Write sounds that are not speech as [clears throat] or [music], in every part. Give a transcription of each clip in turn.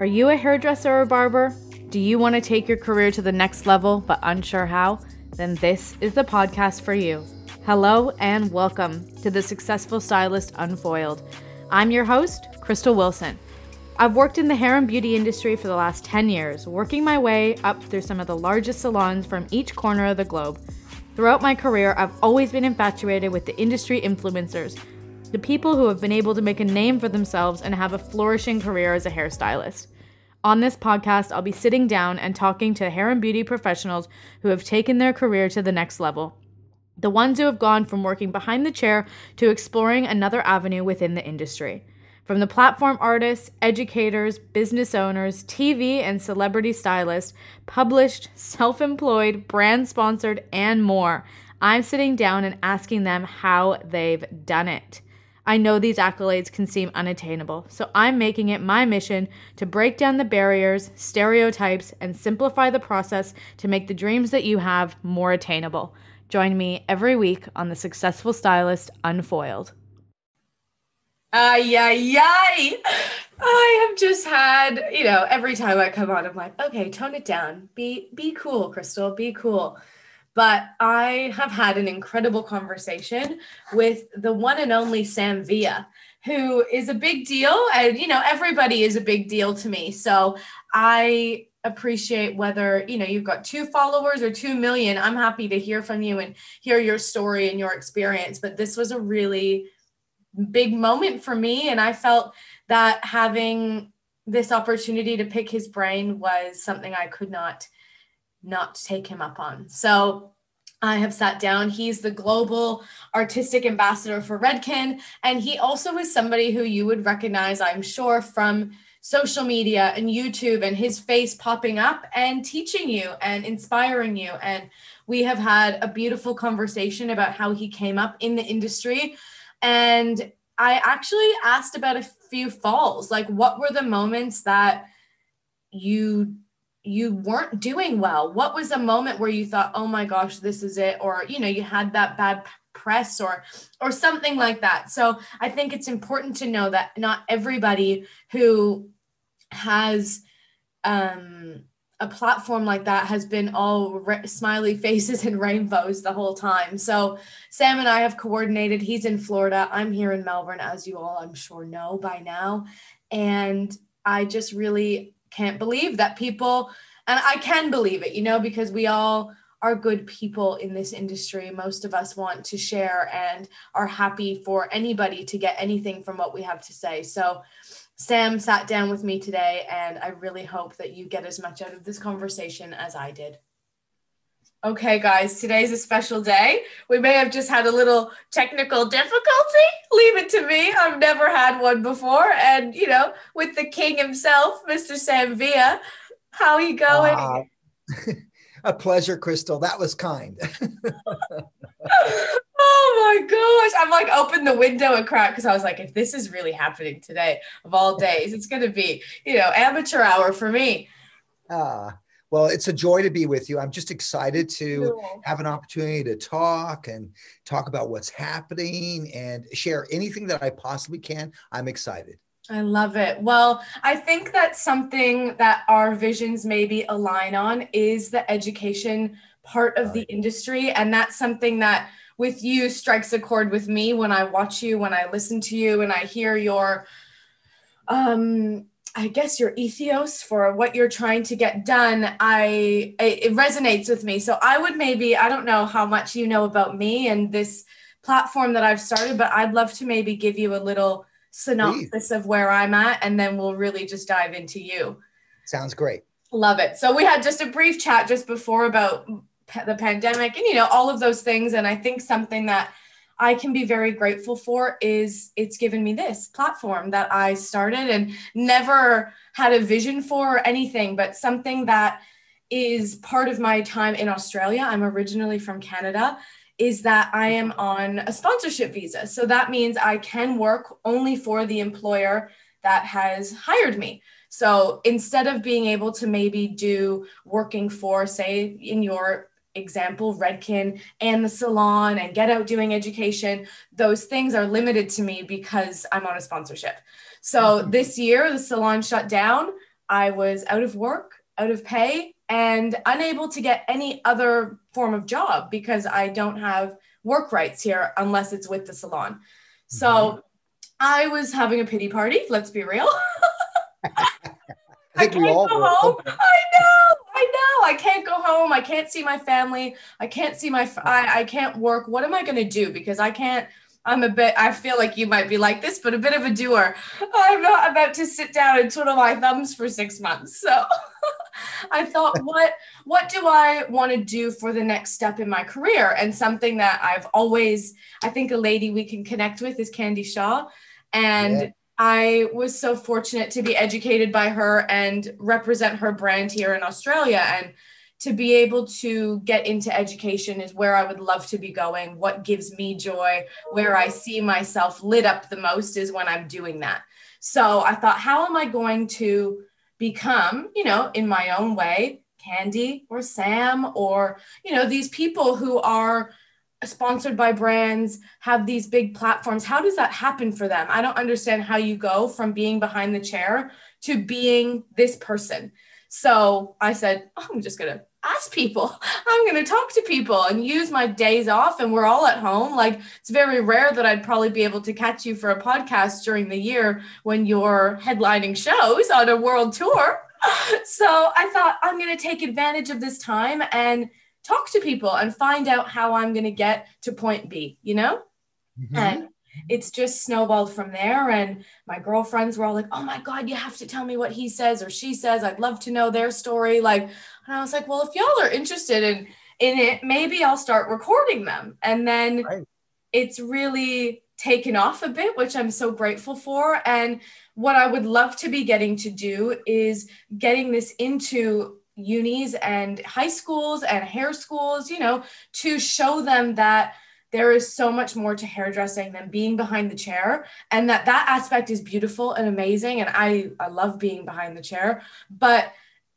Are you a hairdresser or barber? Do you want to take your career to the next level but unsure how? Then this is the podcast for you. Hello and welcome to the Successful Stylist Unfoiled. I'm your host, Crystal Wilson. I've worked in the hair and beauty industry for the last 10 years, working my way up through some of the largest salons from each corner of the globe. Throughout my career, I've always been infatuated with the industry influencers the people who have been able to make a name for themselves and have a flourishing career as a hairstylist. On this podcast, I'll be sitting down and talking to hair and beauty professionals who have taken their career to the next level. The ones who have gone from working behind the chair to exploring another avenue within the industry. From the platform artists, educators, business owners, TV and celebrity stylists, published, self employed, brand sponsored, and more, I'm sitting down and asking them how they've done it. I know these accolades can seem unattainable, so I'm making it my mission to break down the barriers, stereotypes, and simplify the process to make the dreams that you have more attainable. Join me every week on The Successful Stylist Unfoiled. Ay, ay, ay. I have just had, you know, every time I come on, I'm like, okay, tone it down. Be be cool, Crystal. Be cool. But I have had an incredible conversation with the one and only Sam Villa, who is a big deal. And, you know, everybody is a big deal to me. So I appreciate whether, you know, you've got two followers or two million. I'm happy to hear from you and hear your story and your experience. But this was a really big moment for me. And I felt that having this opportunity to pick his brain was something I could not not to take him up on. So I have sat down. He's the global artistic ambassador for Redken. And he also is somebody who you would recognize, I'm sure, from social media and YouTube and his face popping up and teaching you and inspiring you. And we have had a beautiful conversation about how he came up in the industry. And I actually asked about a few falls. Like, what were the moments that you you weren't doing well what was a moment where you thought oh my gosh this is it or you know you had that bad press or or something like that so i think it's important to know that not everybody who has um a platform like that has been all re- smiley [laughs] faces and rainbows the whole time. So Sam and I have coordinated. He's in Florida. I'm here in Melbourne, as you all I'm sure know by now. And I just really can't believe that people, and I can believe it, you know, because we all are good people in this industry. Most of us want to share and are happy for anybody to get anything from what we have to say. So, Sam sat down with me today, and I really hope that you get as much out of this conversation as I did. Okay, guys, today's a special day. We may have just had a little technical difficulty. Leave it to me. I've never had one before. And, you know, with the king himself, Mr. Sam Villa, how you going? Uh, [laughs] a pleasure, Crystal. That was kind. [laughs] oh my gosh. I'm like, open the window and crack because I was like, if this is really happening today of all days, it's going to be, you know, amateur hour for me. Ah. Uh, well, it's a joy to be with you. I'm just excited to have an opportunity to talk and talk about what's happening and share anything that I possibly can. I'm excited. I love it. Well, I think that something that our visions maybe align on is the education part of the industry. And that's something that with you strikes a chord with me when I watch you, when I listen to you, and I hear your um I guess your ethos for what you're trying to get done, I it resonates with me. So I would maybe I don't know how much you know about me and this platform that I've started, but I'd love to maybe give you a little synopsis Please. of where I'm at, and then we'll really just dive into you. Sounds great. Love it. So we had just a brief chat just before about the pandemic and you know all of those things, and I think something that I can be very grateful for is it's given me this platform that I started and never had a vision for or anything, but something that is part of my time in Australia. I'm originally from Canada. Is that I am on a sponsorship visa. So that means I can work only for the employer that has hired me. So instead of being able to maybe do working for, say, in your example, Redken and the salon and get out doing education, those things are limited to me because I'm on a sponsorship. So mm-hmm. this year, the salon shut down. I was out of work, out of pay, and unable to get any other form of job because I don't have work rights here unless it's with the salon. So mm-hmm. I was having a pity party, let's be real. [laughs] [laughs] I, I can't go home. I I can't go home. I can't see my family. I can't see my. I, I can't work. What am I going to do? Because I can't. I'm a bit. I feel like you might be like this, but a bit of a doer. I'm not about to sit down and twiddle my thumbs for six months. So [laughs] I thought, [laughs] what what do I want to do for the next step in my career? And something that I've always, I think, a lady we can connect with is Candy Shaw, and. Yeah I was so fortunate to be educated by her and represent her brand here in Australia. And to be able to get into education is where I would love to be going. What gives me joy, where I see myself lit up the most is when I'm doing that. So I thought, how am I going to become, you know, in my own way, Candy or Sam or, you know, these people who are sponsored by brands, have these big platforms. How does that happen for them? I don't understand how you go from being behind the chair to being this person. So I said, oh, I'm just going to ask people. I'm going to talk to people and use my days off. And we're all at home. Like it's very rare that I'd probably be able to catch you for a podcast during the year when you're headlining shows on a world tour. [laughs] So I thought I'm going to take advantage of this time and talk to people and find out how I'm going to get to point B, you know? Mm-hmm. And it's just snowballed from there. And my girlfriends were all like, oh my God, you have to tell me what he says or she says. I'd love to know their story. Like, and I was like, well, if y'all are interested in, in it, maybe I'll start recording them. And then right. it's really taken off a bit, which I'm so grateful for. And what I would love to be getting to do is getting this into unis and high schools and hair schools, you know, to show them that there is so much more to hairdressing than being behind the chair and that that aspect is beautiful and amazing and I I love being behind the chair, but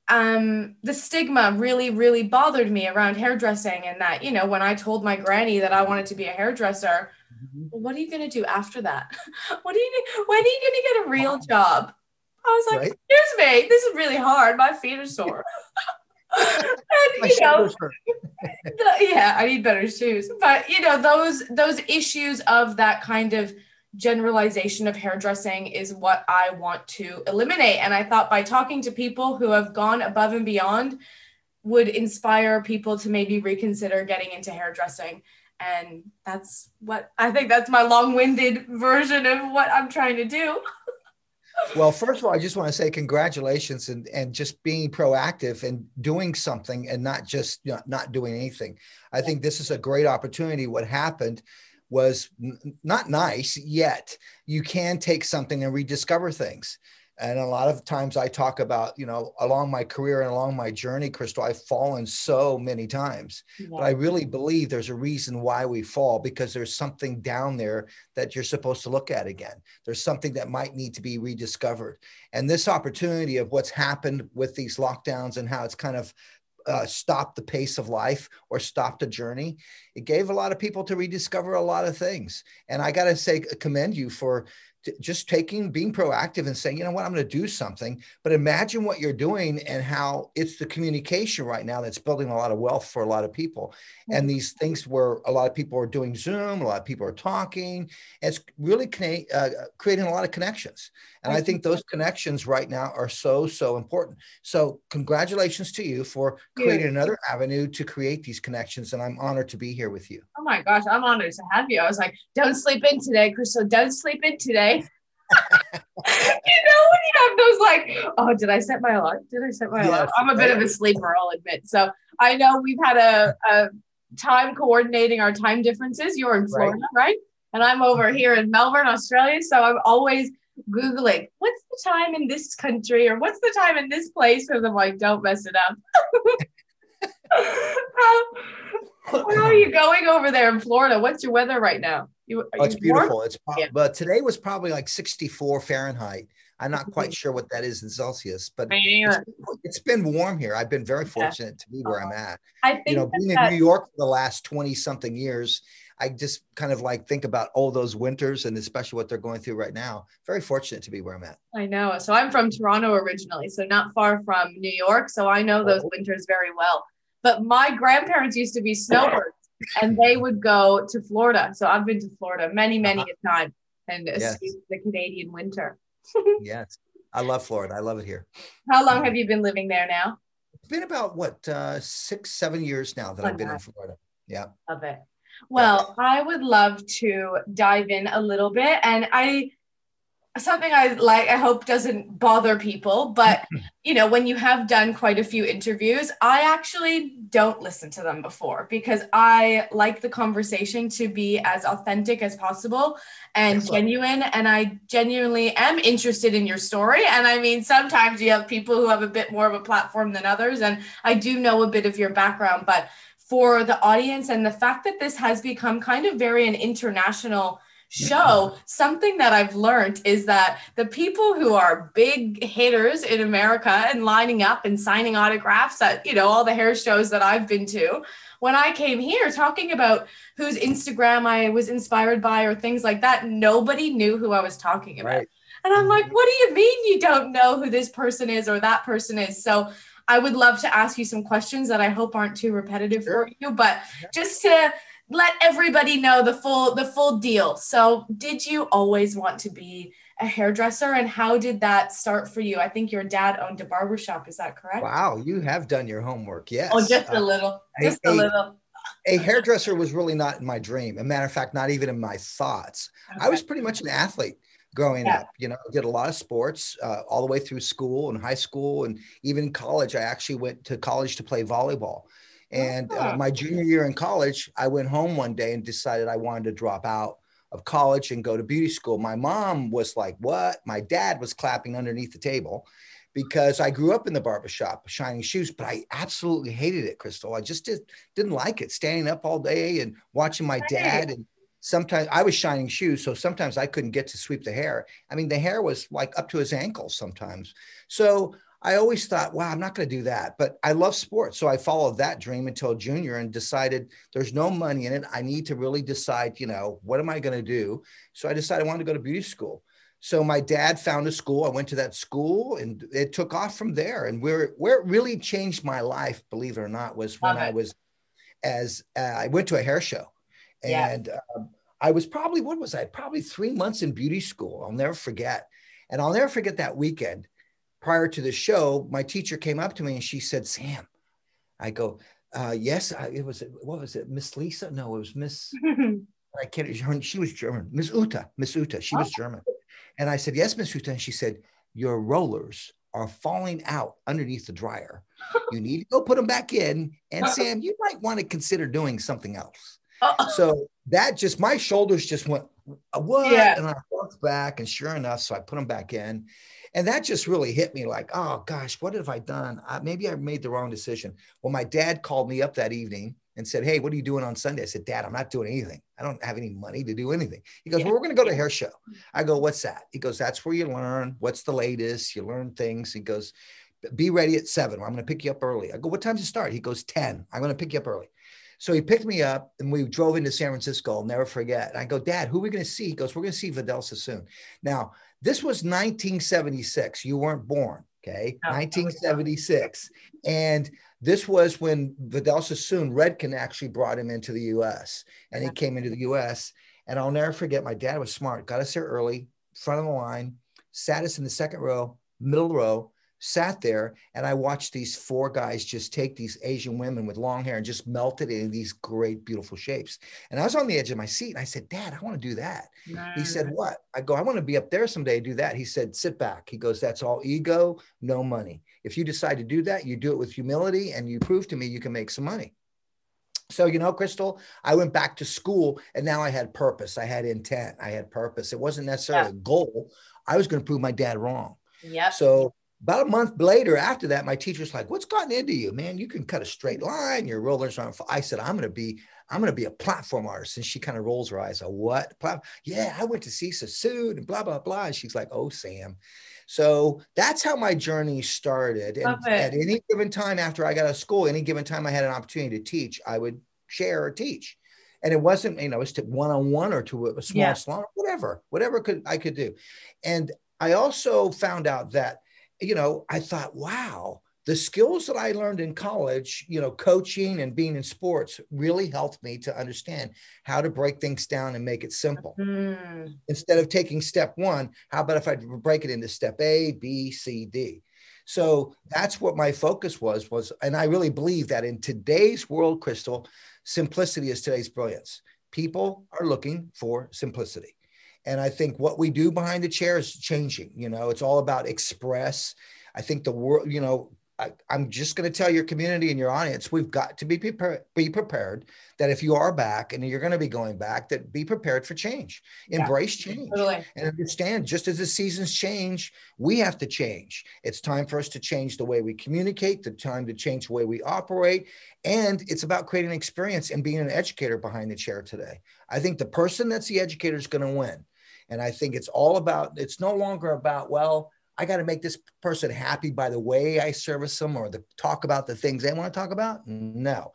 um, the stigma really, really bothered me around hairdressing. And that, you know, when I told my granny that I wanted to be a hairdresser, mm-hmm. well, what are you going to do after that? [laughs] what are you, when are you going to get a real job? I was like, right? excuse me, this is really hard. My feet are sore. [laughs] and, you know, [laughs] yeah, I need better shoes. But you know, those those issues of that kind of generalization of hairdressing is what I want to eliminate. And I thought by talking to people who have gone above and beyond would inspire people to maybe reconsider getting into hairdressing. And that's what I think that's my long winded version of what I'm trying to do. [laughs] well, first of all, I just want to say congratulations and, and just being proactive and doing something and not just you know, not doing anything. I think this is a great opportunity. What happened was n- not nice yet. You can take something and rediscover things and a lot of times i talk about you know along my career and along my journey crystal i've fallen so many times yeah. but i really believe there's a reason why we fall because there's something down there that you're supposed to look at again there's something that might need to be rediscovered and this opportunity of what's happened with these lockdowns and how it's kind of uh, stopped the pace of life or stopped a journey. It gave a lot of people to rediscover a lot of things. And I got to say, commend you for just taking being proactive and saying you know what? I'm going to do something. But imagine what you're doing and how it's the communication right now that's building a lot of wealth for a lot of people. And mm-hmm. these things where a lot of people are doing zoom a lot of people are talking it's really uh, creating a lot of connections. And i think those connections right now are so so important. So congratulations to you for creating yeah. another avenue to create these connections and i'm honored to be here with you. Oh my gosh i'm honored to have you. I was like don't sleep in today crystal. Don't sleep in today [laughs] you know when you have those like, oh, did I set my alarm? Did I set my yes. alarm? I'm a bit of a sleeper, I'll admit. So I know we've had a, a time coordinating our time differences. You're in Florida, right? right? And I'm over mm-hmm. here in Melbourne, Australia. So I'm always Googling what's the time in this country or what's the time in this place because I'm like, don't mess it up. [laughs] [laughs] how, how are you going over there in Florida? What's your weather right now? You, oh, it's beautiful. Warm? It's yeah. but today was probably like 64 Fahrenheit. I'm not quite mm-hmm. sure what that is in Celsius, but it's, it's been warm here. I've been very fortunate yeah. to be where I'm at. I think you know, being that, in New York for the last 20 something years, I just kind of like think about all those winters and especially what they're going through right now. Very fortunate to be where I'm at. I know. So I'm from Toronto originally, so not far from New York. So I know those oh. winters very well. But my grandparents used to be snowbirds and they would go to Florida. So I've been to Florida many, many uh-huh. a time and yes. the Canadian winter. [laughs] yes. I love Florida. I love it here. How long have you been living there now? It's been about what uh, six, seven years now that I've been in Florida. Yeah. Love it. Well. I would love to dive in a little bit. And I something I like, I hope doesn't bother people, but [laughs] you know, when you have done quite a few interviews, I actually don't listen to them before because I like the conversation to be as authentic as possible and Excellent. genuine. And I genuinely am interested in your story. And I mean, sometimes you have people who have a bit more of a platform than others. And I do know a bit of your background, but for the audience and the fact that this has become kind of very an international show something that i've learned is that the people who are big hitters in america and lining up and signing autographs at you know all the hair shows that i've been to when i came here talking about whose instagram i was inspired by or things like that nobody knew who i was talking about right. and i'm like mm-hmm. what do you mean you don't know who this person is or that person is so I would love to ask you some questions that I hope aren't too repetitive sure. for you, but just to let everybody know the full the full deal. So, did you always want to be a hairdresser and how did that start for you? I think your dad owned a barbershop, is that correct? Wow, you have done your homework. Yes. Oh, just a uh, little. Just a, a little. A hairdresser was really not in my dream. A matter of fact, not even in my thoughts. Okay. I was pretty much an athlete growing yeah. up. You know, did a lot of sports uh, all the way through school and high school, and even college. I actually went to college to play volleyball. And uh, my junior year in college, I went home one day and decided I wanted to drop out of college and go to beauty school. My mom was like, What? My dad was clapping underneath the table because I grew up in the barbershop, shining shoes, but I absolutely hated it, Crystal. I just did, didn't like it, standing up all day and watching my dad. And sometimes I was shining shoes, so sometimes I couldn't get to sweep the hair. I mean, the hair was like up to his ankles sometimes. So I always thought, wow, I'm not going to do that. But I love sports. So I followed that dream until junior and decided there's no money in it. I need to really decide, you know, what am I going to do? So I decided I wanted to go to beauty school. So my dad found a school. I went to that school and it took off from there. And where, where it really changed my life, believe it or not, was when I was as uh, I went to a hair show. And yeah. um, I was probably, what was I? Probably three months in beauty school. I'll never forget. And I'll never forget that weekend prior to the show, my teacher came up to me and she said, Sam, I go, uh, yes, I, it was, what was it? Miss Lisa? No, it was Miss, [laughs] I can't, she was German, Miss Uta, Miss Uta, she was oh. German. And I said, yes, Miss Uta. And she said, your rollers are falling out underneath the dryer. [laughs] You need to go put them back in. And [laughs] Sam, you might want to consider doing something else. So that just, my shoulders just went, what? Yeah. And I walked back and sure enough, so I put them back in and that just really hit me like, oh gosh, what have I done? Uh, maybe I made the wrong decision. Well, my dad called me up that evening and said, Hey, what are you doing on Sunday? I said, Dad, I'm not doing anything. I don't have any money to do anything. He goes, Well, we're going to go to a hair show. I go, What's that? He goes, That's where you learn what's the latest. You learn things. He goes, Be ready at seven. I'm going to pick you up early. I go, What time does it start? He goes, 10. I'm going to pick you up early. So he picked me up and we drove into San Francisco. I'll never forget. And I go, Dad, who are we going to see? He goes, We're going to see Vidal Sassoon. Now, this was 1976. You weren't born. Okay. 1976. And this was when Vidal Sassoon, Redken actually brought him into the US and he came into the US. And I'll never forget, my dad was smart, got us there early, front of the line, sat us in the second row, middle row, sat there and I watched these four guys just take these Asian women with long hair and just melt it in these great, beautiful shapes. And I was on the edge of my seat and I said, Dad, I want to do that. Nice. He said, What? I go, I want to be up there someday, and do that. He said, Sit back. He goes, That's all ego, no money. If you decide to do that, you do it with humility and you prove to me you can make some money. So, you know, Crystal, I went back to school and now I had purpose. I had intent. I had purpose. It wasn't necessarily yeah. a goal. I was going to prove my dad wrong. Yeah. So about a month later after that, my teacher's like, what's gotten into you, man? You can cut a straight line. Your rollers aren't. I said, I'm going to be, I'm going to be a platform artist. And she kind of rolls her eyes. A what? Yeah, I went to see Sassoon and blah, blah, blah. And she's like, oh, Sam. So that's how my journey started. And at any given time after I got out of school, any given time I had an opportunity to teach, I would share or teach. and it wasn't you know it's to one-on-one or to a small yeah. salon whatever whatever could i could do and i also found out that you know i thought wow the skills that i learned in college you know coaching and being in sports really helped me to understand how to break things down and make it simple mm. instead of taking step one how about if i break it into step a b c d so that's what my focus was was and i really believe that in today's world crystal simplicity is today's brilliance. People are looking for simplicity. And I think what we do behind the chair is changing. You know, it's all about express. I think the world, you know, I, am just going to tell your community and your audience, we've got to be prepared, be prepared that if you are back and you're going to be going back, that be prepared for change, yeah, embrace change totally. and understand just as the seasons change, we have to change. It's time for us to change the way we communicate, the time to change the way we operate. And it's about creating an experience and being an educator behind the chair today. I think the person that's the educator is going to win. And I think it's all about, it's no longer about, well, I got to make this person happy by the way I service them or the talk about the things they want to talk about. No,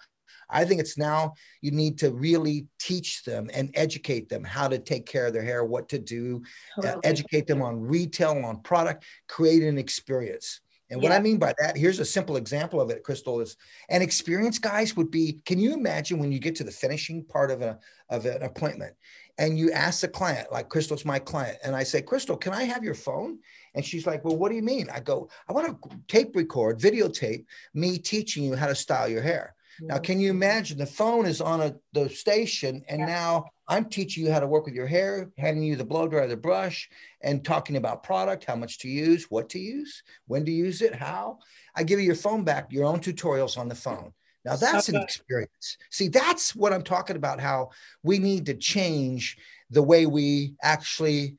I think it's now you need to really teach them and educate them how to take care of their hair, what to do, totally. uh, educate them on retail, on product, create an experience. And yeah. what I mean by that, here's a simple example of it, Crystal, is an experience, guys, would be can you imagine when you get to the finishing part of, a, of an appointment and you ask the client, like Crystal's my client, and I say, Crystal, can I have your phone? And she's like, Well, what do you mean? I go, I want to tape record, videotape me teaching you how to style your hair. Now, can you imagine the phone is on a, the station, and yeah. now I'm teaching you how to work with your hair, handing you the blow dryer, the brush, and talking about product, how much to use, what to use, when to use it, how. I give you your phone back, your own tutorials on the phone. Now that's an experience. See, that's what I'm talking about. How we need to change the way we actually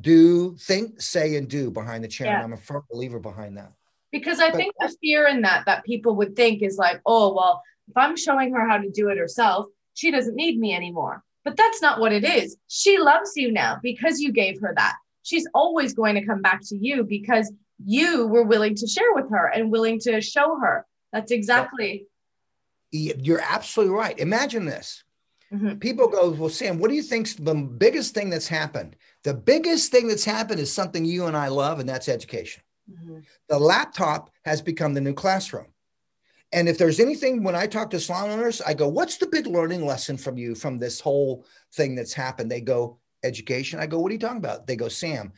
do, think, say, and do behind the chair. Yeah. And I'm a firm believer behind that. Because I but, think the fear in that that people would think is like, oh, well, if I'm showing her how to do it herself, she doesn't need me anymore. But that's not what it is. She loves you now because you gave her that. She's always going to come back to you because you were willing to share with her and willing to show her. That's exactly. You're absolutely right. Imagine this. Mm-hmm. People go, Well, Sam, what do you think's the biggest thing that's happened? The biggest thing that's happened is something you and I love, and that's education. Mm-hmm. The laptop has become the new classroom. And if there's anything, when I talk to salon owners, I go, What's the big learning lesson from you from this whole thing that's happened? They go, Education. I go, What are you talking about? They go, Sam,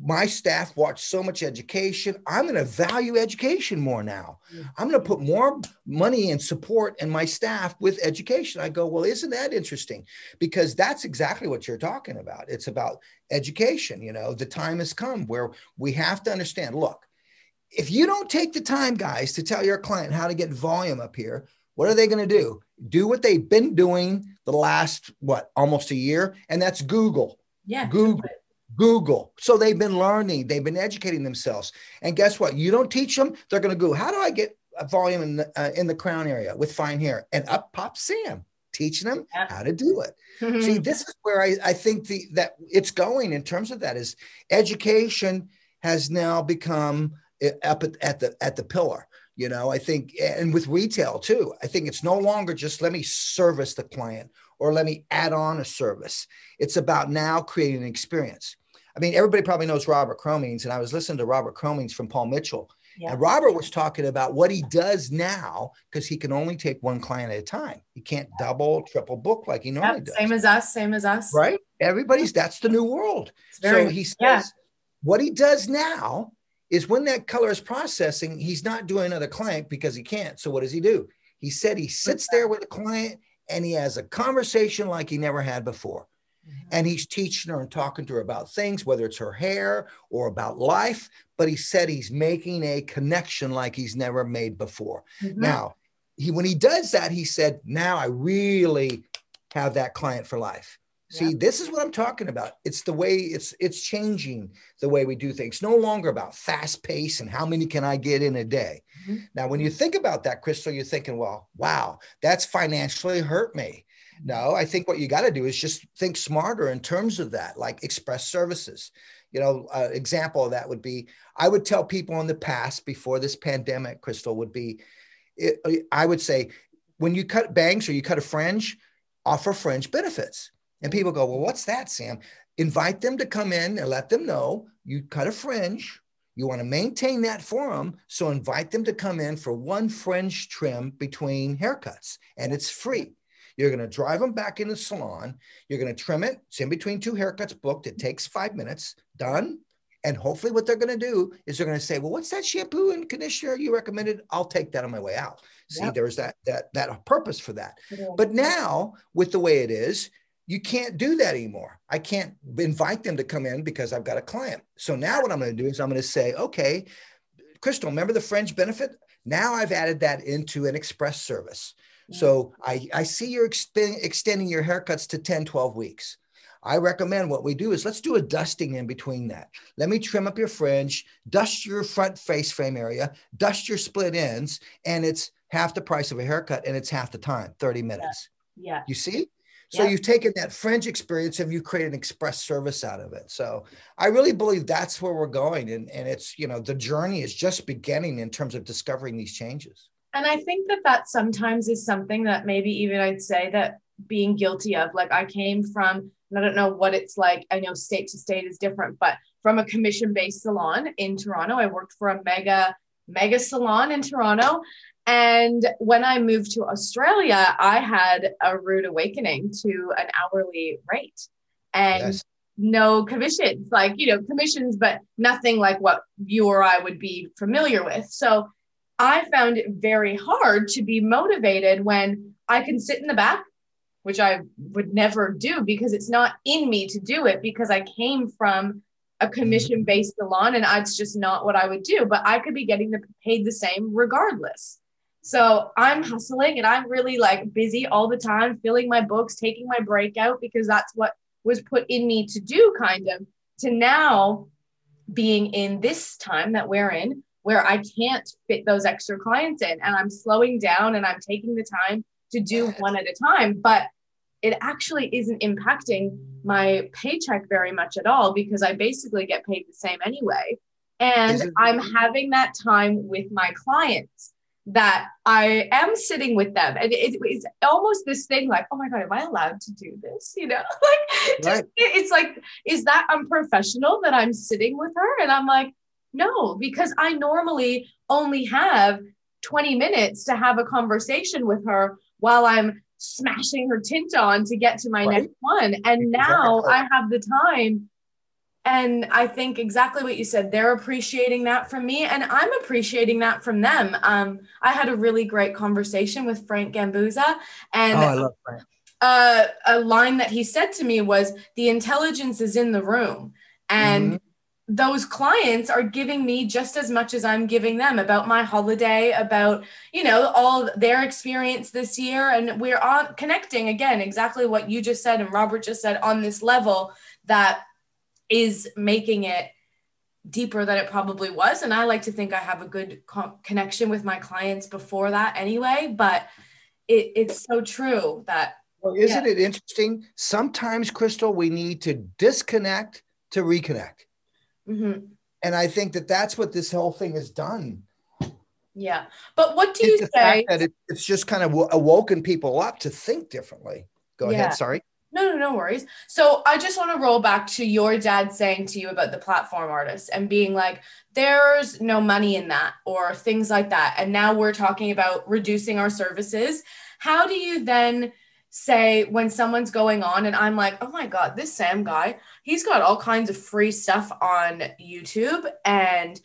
my staff watch so much education. I'm going to value education more now. Mm. I'm going to put more money and support in my staff with education. I go, well, isn't that interesting? Because that's exactly what you're talking about. It's about education. You know, the time has come where we have to understand look, if you don't take the time, guys, to tell your client how to get volume up here, what are they going to do? Do what they've been doing the last, what, almost a year? And that's Google. Yeah. Google. Google. So they've been learning, they've been educating themselves. And guess what? You don't teach them, they're going to go, how do I get a volume in the, uh, in the crown area with fine hair? And up pops Sam, teaching them yeah. how to do it. [laughs] See, this is where I, I think the, that it's going in terms of that is education has now become uh, up at, at the at the pillar you know i think and with retail too i think it's no longer just let me service the client or let me add on a service it's about now creating an experience I mean, everybody probably knows Robert Cromeans, and I was listening to Robert Cromeans from Paul Mitchell. Yeah. And Robert was talking about what he does now because he can only take one client at a time. He can't double, triple book like he normally yep, does. Same as us, same as us. Right? Everybody's that's the new world. Very, so he says yeah. what he does now is when that color is processing, he's not doing another client because he can't. So what does he do? He said he sits there with the client and he has a conversation like he never had before. Mm-hmm. And he's teaching her and talking to her about things, whether it's her hair or about life. But he said he's making a connection like he's never made before. Mm-hmm. Now, he when he does that, he said, "Now I really have that client for life." See, yeah. this is what I'm talking about. It's the way it's it's changing the way we do things. no longer about fast pace and how many can I get in a day. Mm-hmm. Now, when you think about that, Crystal, you're thinking, well, wow, that's financially hurt me. No, I think what you got to do is just think smarter in terms of that, like express services. You know, uh, example of that would be I would tell people in the past before this pandemic, Crystal would be, it, I would say, when you cut bangs or you cut a fringe, offer fringe benefits. And people go, well, what's that, Sam? Invite them to come in and let them know you cut a fringe. You want to maintain that for them. So invite them to come in for one fringe trim between haircuts, and it's free. You're going to drive them back in the salon. You're going to trim it. It's in between two haircuts booked. It takes five minutes. Done. And hopefully, what they're going to do is they're going to say, "Well, what's that shampoo and conditioner you recommended? I'll take that on my way out." See, yep. there's that that that purpose for that. But now, with the way it is, you can't do that anymore. I can't invite them to come in because I've got a client. So now, what I'm going to do is I'm going to say, "Okay, Crystal, remember the fringe benefit? Now I've added that into an express service. So I, I see you're extending your haircuts to 10, 12 weeks. I recommend what we do is let's do a dusting in between that. Let me trim up your fringe, dust your front face frame area, dust your split ends, and it's half the price of a haircut and it's half the time, 30 minutes. Yeah. yeah. You see? So yeah. you've taken that fringe experience and you create an express service out of it. So I really believe that's where we're going. And, and it's, you know, the journey is just beginning in terms of discovering these changes. And I think that that sometimes is something that maybe even I'd say that being guilty of. Like I came from, and I don't know what it's like. I know state to state is different, but from a commission based salon in Toronto, I worked for a mega, mega salon in Toronto. And when I moved to Australia, I had a rude awakening to an hourly rate and yes. no commissions, like, you know, commissions, but nothing like what you or I would be familiar with. So I found it very hard to be motivated when I can sit in the back, which I would never do because it's not in me to do it because I came from a mm-hmm. commission based salon and it's just not what I would do. But I could be getting the, paid the same regardless. So I'm hustling and I'm really like busy all the time, filling my books, taking my breakout because that's what was put in me to do, kind of, to now being in this time that we're in where I can't fit those extra clients in and I'm slowing down and I'm taking the time to do one at a time. But it actually isn't impacting my paycheck very much at all because I basically get paid the same anyway. And I'm having that time with my clients that I am sitting with them. And it, it's almost this thing like, oh my God, am I allowed to do this? You know, [laughs] like just, right. it's like, is that unprofessional that I'm sitting with her? And I'm like, no, because I normally only have 20 minutes to have a conversation with her while I'm smashing her tint on to get to my right. next one. And now. I have the time. And I think exactly what you said. They're appreciating that from me, and I'm appreciating that from them. Um, I had a really great conversation with Frank Gambuza, and oh, I love Frank. Uh, a line that he said to me was, "The intelligence is in the room," and mm-hmm those clients are giving me just as much as I'm giving them about my holiday, about, you know, all their experience this year. And we're on connecting again, exactly what you just said and Robert just said on this level that is making it deeper than it probably was. And I like to think I have a good co- connection with my clients before that anyway. But it, it's so true that. Well, isn't yeah. it interesting? Sometimes, Crystal, we need to disconnect to reconnect. Mm-hmm. And I think that that's what this whole thing has done. Yeah. But what do you say? that it, it's just kind of awoken people up to think differently. Go yeah. ahead. Sorry. No, no, no worries. So I just want to roll back to your dad saying to you about the platform artists and being like, there's no money in that or things like that. And now we're talking about reducing our services. How do you then say when someone's going on and I'm like, oh my God, this Sam guy, he's got all kinds of free stuff on YouTube and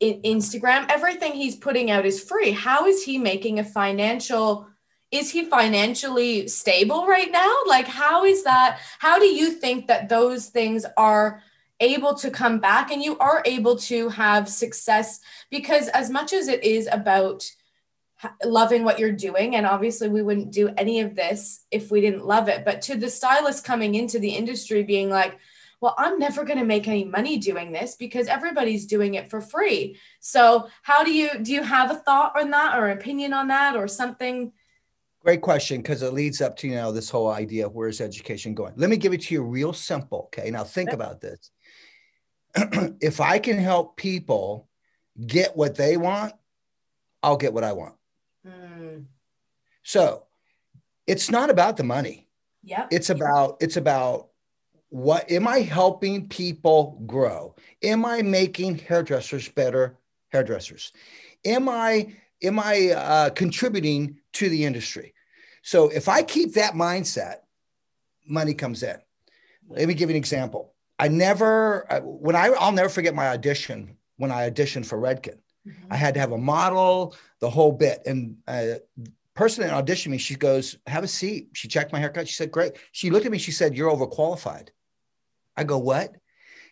in Instagram. Everything he's putting out is free. How is he making a financial? Is he financially stable right now? Like, how is that? How do you think that those things are? able to come back and you are able to have success because as much as it is about loving what you're doing and obviously we wouldn't do any of this if we didn't love it but to the stylist coming into the industry being like well i'm never going to make any money doing this because everybody's doing it for free so how do you do you have a thought on that or opinion on that or something great question because it leads up to you know this whole idea of where's education going let me give it to you real simple okay now think about this [clears throat] if i can help people get what they want i'll get what i want Mm. So it's not about the money. Yeah. It's about it's about what am I helping people grow? Am I making hairdressers better hairdressers? Am I am I uh, contributing to the industry? So if I keep that mindset, money comes in. Let me give you an example. I never when I I'll never forget my audition when I auditioned for Redken. Mm-hmm. I had to have a model, the whole bit, and uh, person that auditioned me, she goes, "Have a seat." She checked my haircut. She said, "Great." She looked at me. She said, "You're overqualified." I go, "What?"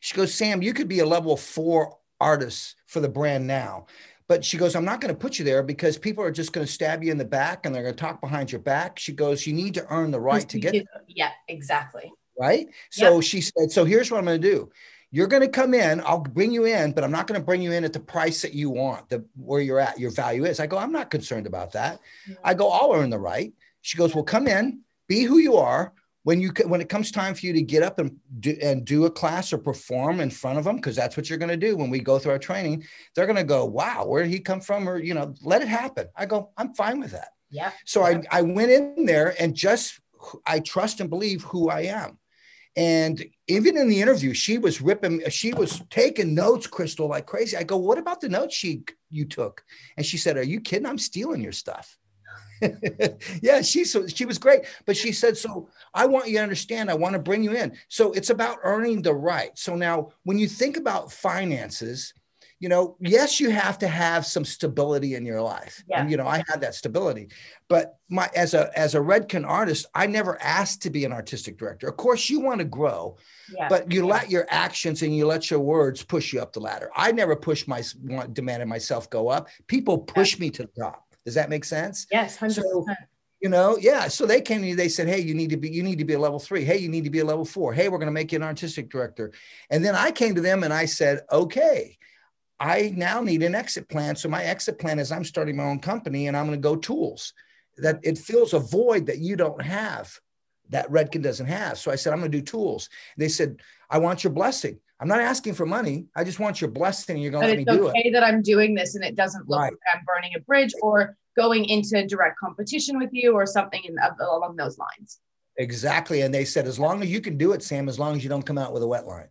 She goes, "Sam, you could be a level four artist for the brand now." But she goes, I'm not going to put you there because people are just going to stab you in the back and they're going to talk behind your back. She goes, You need to earn the right to get. Yeah, exactly. Right. So yep. she said, So here's what I'm going to do. You're going to come in. I'll bring you in, but I'm not going to bring you in at the price that you want, the where you're at, your value is. I go, I'm not concerned about that. I go, I'll earn the right. She goes, Well, come in, be who you are. When you when it comes time for you to get up and do, and do a class or perform in front of them, because that's what you're going to do when we go through our training, they're going to go, "Wow, where did he come from?" Or you know, let it happen. I go, I'm fine with that. Yeah. So I I went in there and just I trust and believe who I am. And even in the interview, she was ripping, she was taking notes, Crystal, like crazy. I go, what about the notes she you took? And she said, Are you kidding? I'm stealing your stuff. [laughs] yeah, she so she was great. But she said, So I want you to understand, I want to bring you in. So it's about earning the right. So now when you think about finances, you know, yes, you have to have some stability in your life. Yeah. And you know, I had that stability. But my as a as a Redken artist, I never asked to be an artistic director. Of course, you want to grow, yeah. but you yeah. let your actions and you let your words push you up the ladder. I never pushed my demanded myself go up. People push me to the top. Does that make sense? Yes, hundred so, you know yeah so they came to me they said hey you need to be you need to be a level three hey you need to be a level four hey we're going to make you an artistic director and then i came to them and i said okay I now need an exit plan. So my exit plan is I'm starting my own company and I'm going to go tools. That it fills a void that you don't have, that Redken doesn't have. So I said, I'm going to do tools. They said, I want your blessing. I'm not asking for money. I just want your blessing. You're going to let me do it. It's okay that I'm doing this and it doesn't look right. like I'm burning a bridge or going into direct competition with you or something in, along those lines. Exactly. And they said, as long as you can do it, Sam, as long as you don't come out with a wet line.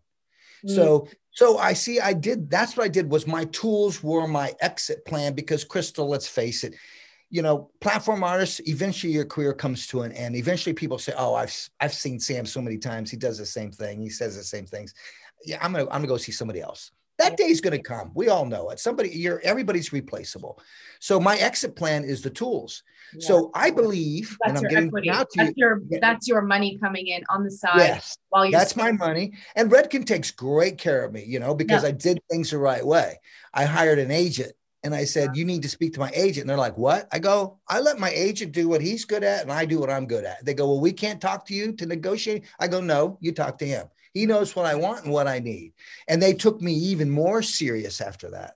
Mm. So so I see I did that's what I did was my tools were my exit plan because Crystal, let's face it, you know, platform artists, eventually your career comes to an end. Eventually people say, Oh, I've I've seen Sam so many times. He does the same thing. He says the same things. Yeah, I'm gonna I'm gonna go see somebody else. That day is going to come. We all know it. Somebody, you're everybody's replaceable. So my exit plan is the tools. Yeah. So I believe, that's and I'm getting equity. out to that's you, your that's your money coming in on the side. Yes, while you're that's my money. And Redken takes great care of me, you know, because yeah. I did things the right way. I hired an agent and I said, You need to speak to my agent. And they're like, What? I go, I let my agent do what he's good at and I do what I'm good at. They go, Well, we can't talk to you to negotiate. I go, No, you talk to him. He knows what I want and what I need. And they took me even more serious after that.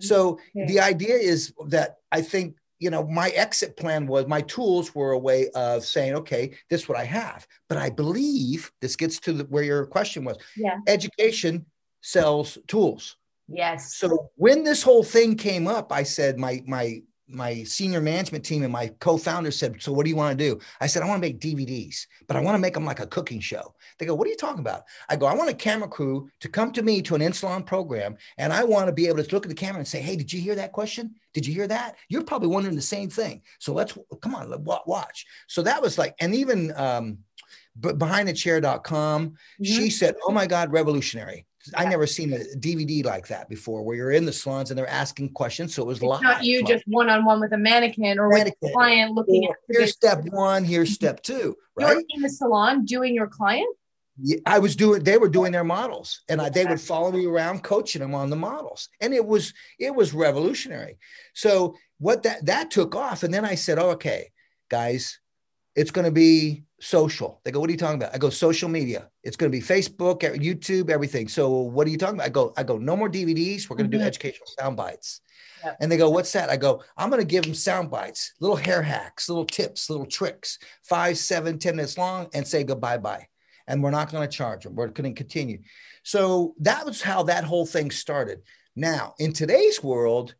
So the idea is that I think, you know, my exit plan was my tools were a way of saying, okay, this is what I have. But I believe this gets to the, where your question was. Yeah. Education sells tools. Yes. So when this whole thing came up, I said my my my senior management team and my co-founder said, "So what do you want to do?" I said, "I want to make DVDs, but I want to make them like a cooking show." They go, "What are you talking about?" I go, "I want a camera crew to come to me to an in-salon program, and I want to be able to look at the camera and say, "Hey, did you hear that question? Did you hear that? You're probably wondering the same thing. So let's come on, watch." So that was like, and even um, behindthechair.com, mm-hmm. she said, "Oh my God, revolutionary." Yeah. I never seen a DVD like that before, where you're in the salons and they're asking questions. So it was it's live. Not you just one on one with a mannequin or mannequin. with a client looking at. Here's step one. Here's mm-hmm. step two. Right. You're in the salon doing your client. Yeah, I was doing. They were doing their models, and I, they would follow me around, coaching them on the models, and it was it was revolutionary. So what that that took off, and then I said, oh, "Okay, guys, it's going to be social. They go, what are you talking about? I go, social media. It's going to be Facebook, YouTube, everything. So what are you talking about? I go, I go, no more DVDs. We're going to mm-hmm. do educational sound bites. Yep. And they go, what's that? I go, I'm going to give them sound bites, little hair hacks, little tips, little tricks, five, seven, ten minutes long, and say goodbye, bye. And we're not going to charge them. We're going to continue. So that was how that whole thing started. Now, in today's world,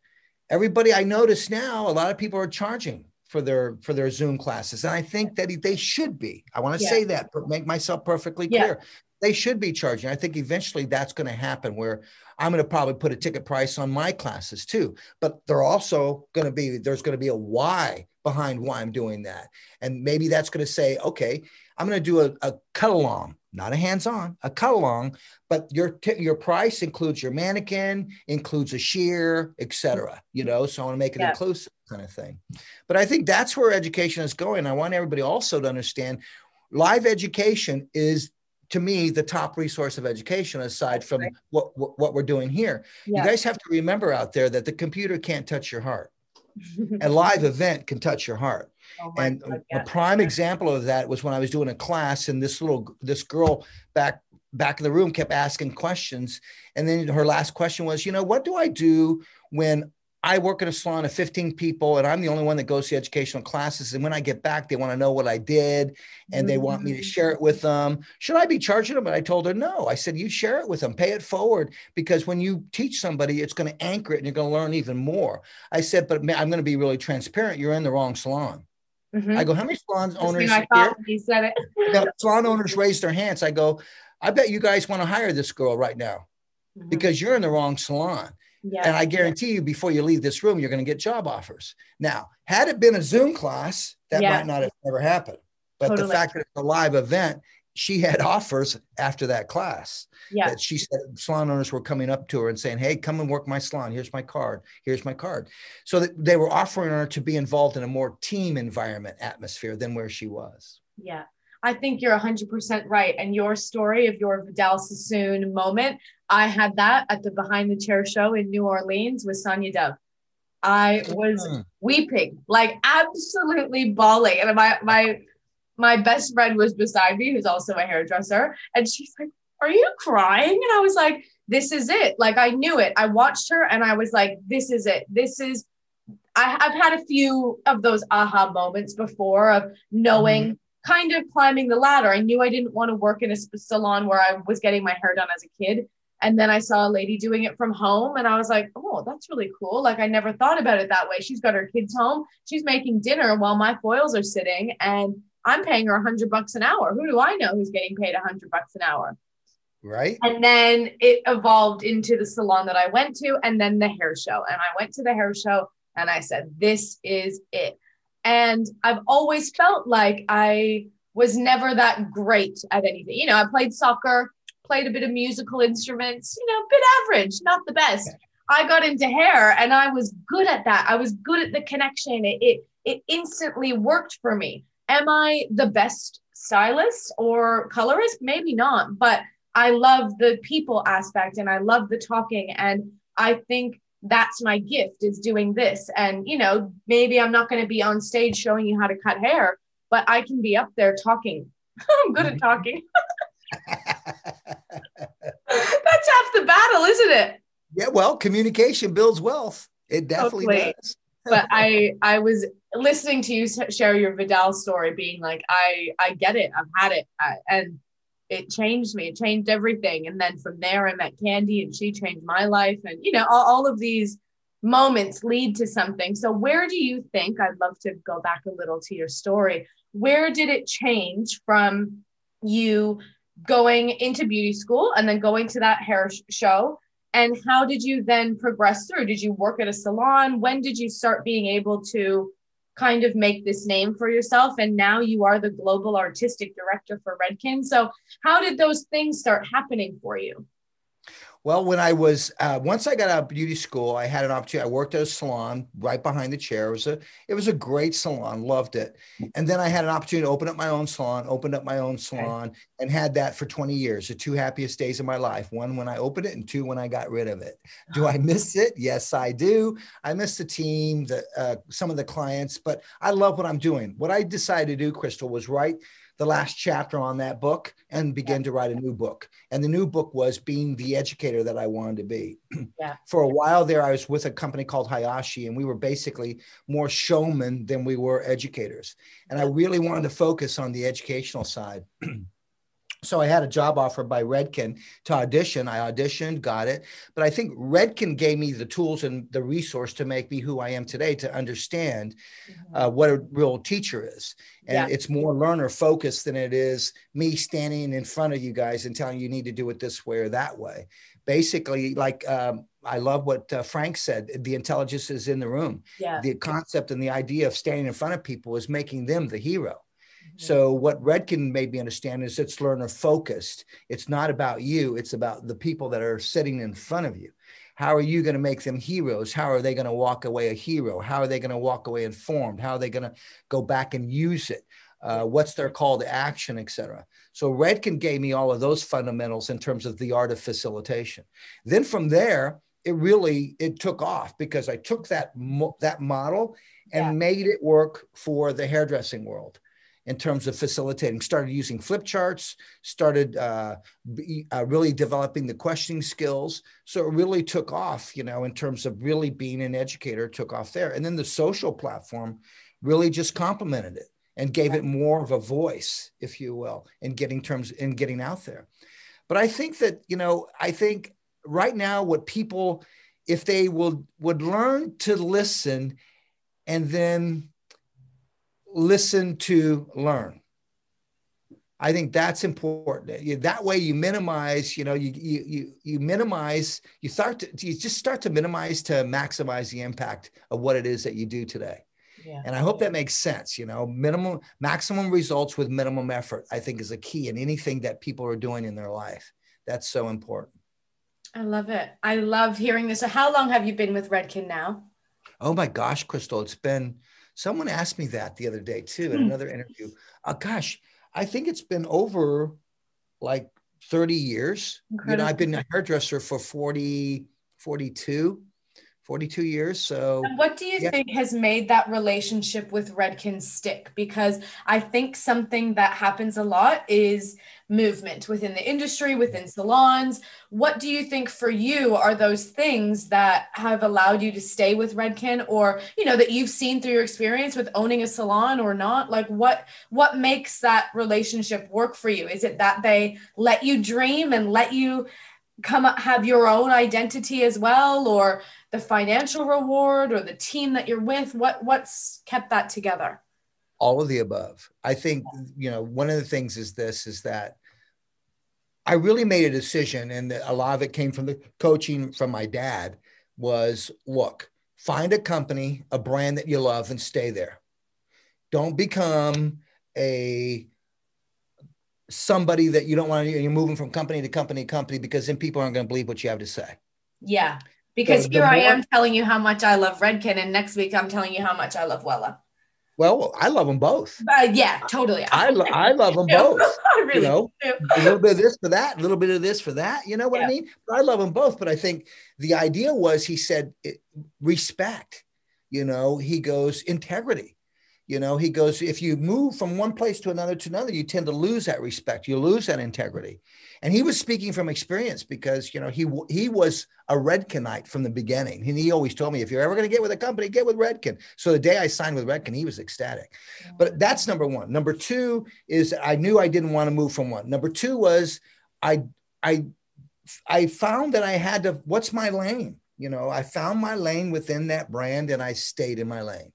everybody I notice now, a lot of people are charging for their for their Zoom classes, and I think that they should be. I want to yeah. say that, but make myself perfectly clear. Yeah. They should be charging. I think eventually that's going to happen where I'm going to probably put a ticket price on my classes too. But they're also going to be there's going to be a why behind why I'm doing that, and maybe that's going to say, okay, I'm going to do a, a cut along not a hands-on, a cut along, but your t- your price includes your mannequin, includes a shear, etc. You know, so I want to make it yeah. inclusive kind of thing. But I think that's where education is going. I want everybody also to understand live education is to me the top resource of education aside from right. what, what, what we're doing here. Yeah. You guys have to remember out there that the computer can't touch your heart. [laughs] a live event can touch your heart. Oh and God, a prime example of that was when I was doing a class and this little this girl back back in the room kept asking questions and then her last question was, you know, what do I do when I work at a salon of 15 people and I'm the only one that goes to educational classes. And when I get back, they want to know what I did and they want me to share it with them. Should I be charging them? And I told her, no. I said, you share it with them, pay it forward because when you teach somebody, it's going to anchor it and you're going to learn even more. I said, but I'm going to be really transparent. You're in the wrong salon. Mm-hmm. I go, how many salon owners? I thought he said it. salon owners raised their hands. I go, I bet you guys want to hire this girl right now mm-hmm. because you're in the wrong salon. Yeah. And I guarantee you, before you leave this room, you're going to get job offers. Now, had it been a Zoom class, that yeah. might not have ever happened. But totally. the fact that it's a live event, she had offers after that class. Yeah. That she said salon owners were coming up to her and saying, Hey, come and work my salon. Here's my card. Here's my card. So that they were offering her to be involved in a more team environment atmosphere than where she was. Yeah. I think you're 100% right. And your story of your Vidal Sassoon moment, I had that at the Behind the Chair show in New Orleans with Sonya Dove. I was mm. weeping, like absolutely bawling. And my, my, my best friend was beside me, who's also a hairdresser. And she's like, Are you crying? And I was like, This is it. Like, I knew it. I watched her and I was like, This is it. This is, I, have had a few of those aha moments before of knowing. Mm kind of climbing the ladder. I knew I didn't want to work in a salon where I was getting my hair done as a kid. And then I saw a lady doing it from home and I was like, oh, that's really cool. Like I never thought about it that way. She's got her kids home. She's making dinner while my foils are sitting and I'm paying her a hundred bucks an hour. Who do I know who's getting paid a hundred bucks an hour? Right. And then it evolved into the salon that I went to and then the hair show. And I went to the hair show and I said, this is it. And I've always felt like I was never that great at anything. You know, I played soccer, played a bit of musical instruments, you know, bit average, not the best. I got into hair and I was good at that. I was good at the connection. It, it, it instantly worked for me. Am I the best stylist or colorist? Maybe not, but I love the people aspect and I love the talking. And I think that's my gift is doing this. And you know maybe i'm not going to be on stage showing you how to cut hair but i can be up there talking. [laughs] I'm good at talking. [laughs] That's half the battle isn't it? Yeah well communication builds wealth. It definitely Hopefully. does. [laughs] But i i was listening to you share your vidal story being like i i get it. I've had it. I, and it changed me. It changed everything. And then from there, I met Candy and she changed my life. And, you know, all, all of these moments lead to something. So, where do you think? I'd love to go back a little to your story. Where did it change from you going into beauty school and then going to that hair show? And how did you then progress through? Did you work at a salon? When did you start being able to kind of make this name for yourself and now you are the global artistic director for redken. So how did those things start happening for you well, when I was uh, once I got out of beauty school, I had an opportunity. I worked at a salon right behind the chair. It was a it was a great salon, loved it. And then I had an opportunity to open up my own salon, opened up my own salon, okay. and had that for 20 years. The two happiest days of my life. One when I opened it, and two when I got rid of it. Do I miss it? Yes, I do. I miss the team, the uh, some of the clients, but I love what I'm doing. What I decided to do, Crystal, was write the last chapter on that book and begin to write a new book. And the new book was being the educator that I wanted to be. [clears throat] Yeah. For a while there, I was with a company called Hayashi, and we were basically more showmen than we were educators. And I really wanted to focus on the educational side. [clears throat] so I had a job offer by Redken to audition. I auditioned, got it. But I think Redken gave me the tools and the resource to make me who I am today to understand mm-hmm. uh, what a real teacher is. And yeah. it's more learner focused than it is me standing in front of you guys and telling you, you need to do it this way or that way. Basically, like um, I love what uh, Frank said the intelligence is in the room. Yeah. The concept and the idea of standing in front of people is making them the hero so what Redken made me understand is it's learner focused. It's not about you. It's about the people that are sitting in front of you. How are you going to make them heroes? How are they going to walk away a hero? How are they going to walk away informed? How are they going to go back and use it? Uh, what's their call to action, et cetera. So Redken gave me all of those fundamentals in terms of the art of facilitation. Then from there, it really it took off because I took that mo- that model and yeah. made it work for the hairdressing world in terms of facilitating. Started using flip charts, started uh, be, uh, really developing the questioning skills. So it really took off, you know, in terms of really being an educator, took off there. And then the social platform really just complemented it and gave it more of a voice, if you will, in getting terms in getting out there. But I think that, you know, I think right now what people, if they will would learn to listen and then listen to learn. I think that's important. That way, you minimize. You know, you you you, you minimize. You start to you just start to minimize to maximize the impact of what it is that you do today. Yeah. And I hope that makes sense. You know, minimum maximum results with minimum effort. I think is a key in anything that people are doing in their life. That's so important. I love it. I love hearing this. So, how long have you been with Redken now? Oh my gosh, Crystal, it's been Someone asked me that the other day too in hmm. another interview. Uh, gosh, I think it's been over like 30 years. Incredible. You know, I've been a hairdresser for 40, 42. 42 years. So, and what do you yeah. think has made that relationship with Redken stick? Because I think something that happens a lot is movement within the industry, within salons. What do you think for you are those things that have allowed you to stay with Redken or, you know, that you've seen through your experience with owning a salon or not? Like what what makes that relationship work for you? Is it that they let you dream and let you come up, have your own identity as well or the financial reward or the team that you're with? What what's kept that together? All of the above. I think you know one of the things is this is that i really made a decision and a lot of it came from the coaching from my dad was look find a company a brand that you love and stay there. Don't become a somebody that you don't want to you're moving from company to company to company because then people aren't going to believe what you have to say yeah because here the I am telling you how much I love Redken, and next week I'm telling you how much I love Wella. Well, I love them both. Uh, yeah, totally. I, lo- I love them [laughs] both. [laughs] I really you know, do. a little bit of this for that, a little bit of this for that. You know what yeah. I mean? But I love them both. But I think the idea was he said it, respect. You know, he goes integrity. You know, he goes, if you move from one place to another to another, you tend to lose that respect. You lose that integrity. And he was speaking from experience because, you know, he he was a Redkenite from the beginning. And he always told me, if you're ever going to get with a company, get with Redken. So the day I signed with Redken, he was ecstatic. But that's number one. Number two is I knew I didn't want to move from one. Number two was I I I found that I had to, what's my lane? You know, I found my lane within that brand and I stayed in my lane.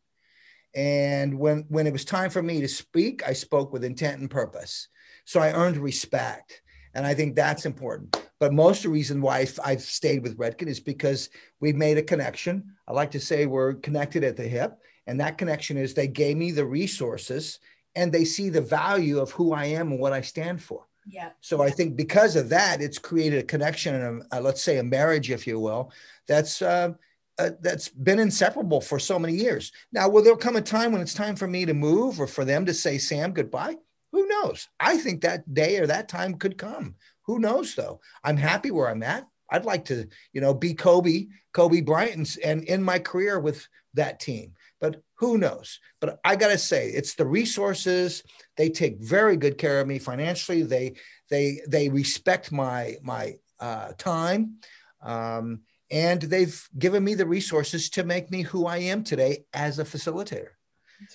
And when when it was time for me to speak, I spoke with intent and purpose. So I earned respect. And I think that's important. But most of the reason why I've stayed with Redken is because we've made a connection. I like to say we're connected at the hip. And that connection is they gave me the resources and they see the value of who I am and what I stand for. Yeah. So I think because of that, it's created a connection and a, a, let's say a marriage, if you will, that's uh, uh, that's been inseparable for so many years. Now, will there come a time when it's time for me to move or for them to say, Sam, goodbye? Who knows? I think that day or that time could come. Who knows, though? I'm happy where I'm at. I'd like to, you know, be Kobe, Kobe Bryant, and in my career with that team. But who knows? But I gotta say, it's the resources. They take very good care of me financially. They they they respect my my uh, time. Um, and they've given me the resources to make me who I am today as a facilitator.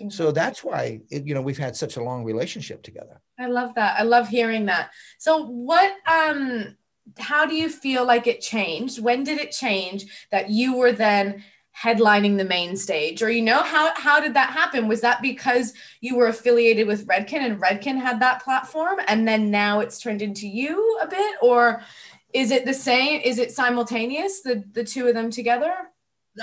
So that's why it, you know we've had such a long relationship together. I love that. I love hearing that. So what um how do you feel like it changed? When did it change that you were then headlining the main stage or you know how how did that happen was that because you were affiliated with redken and redken had that platform and then now it's turned into you a bit or is it the same is it simultaneous the the two of them together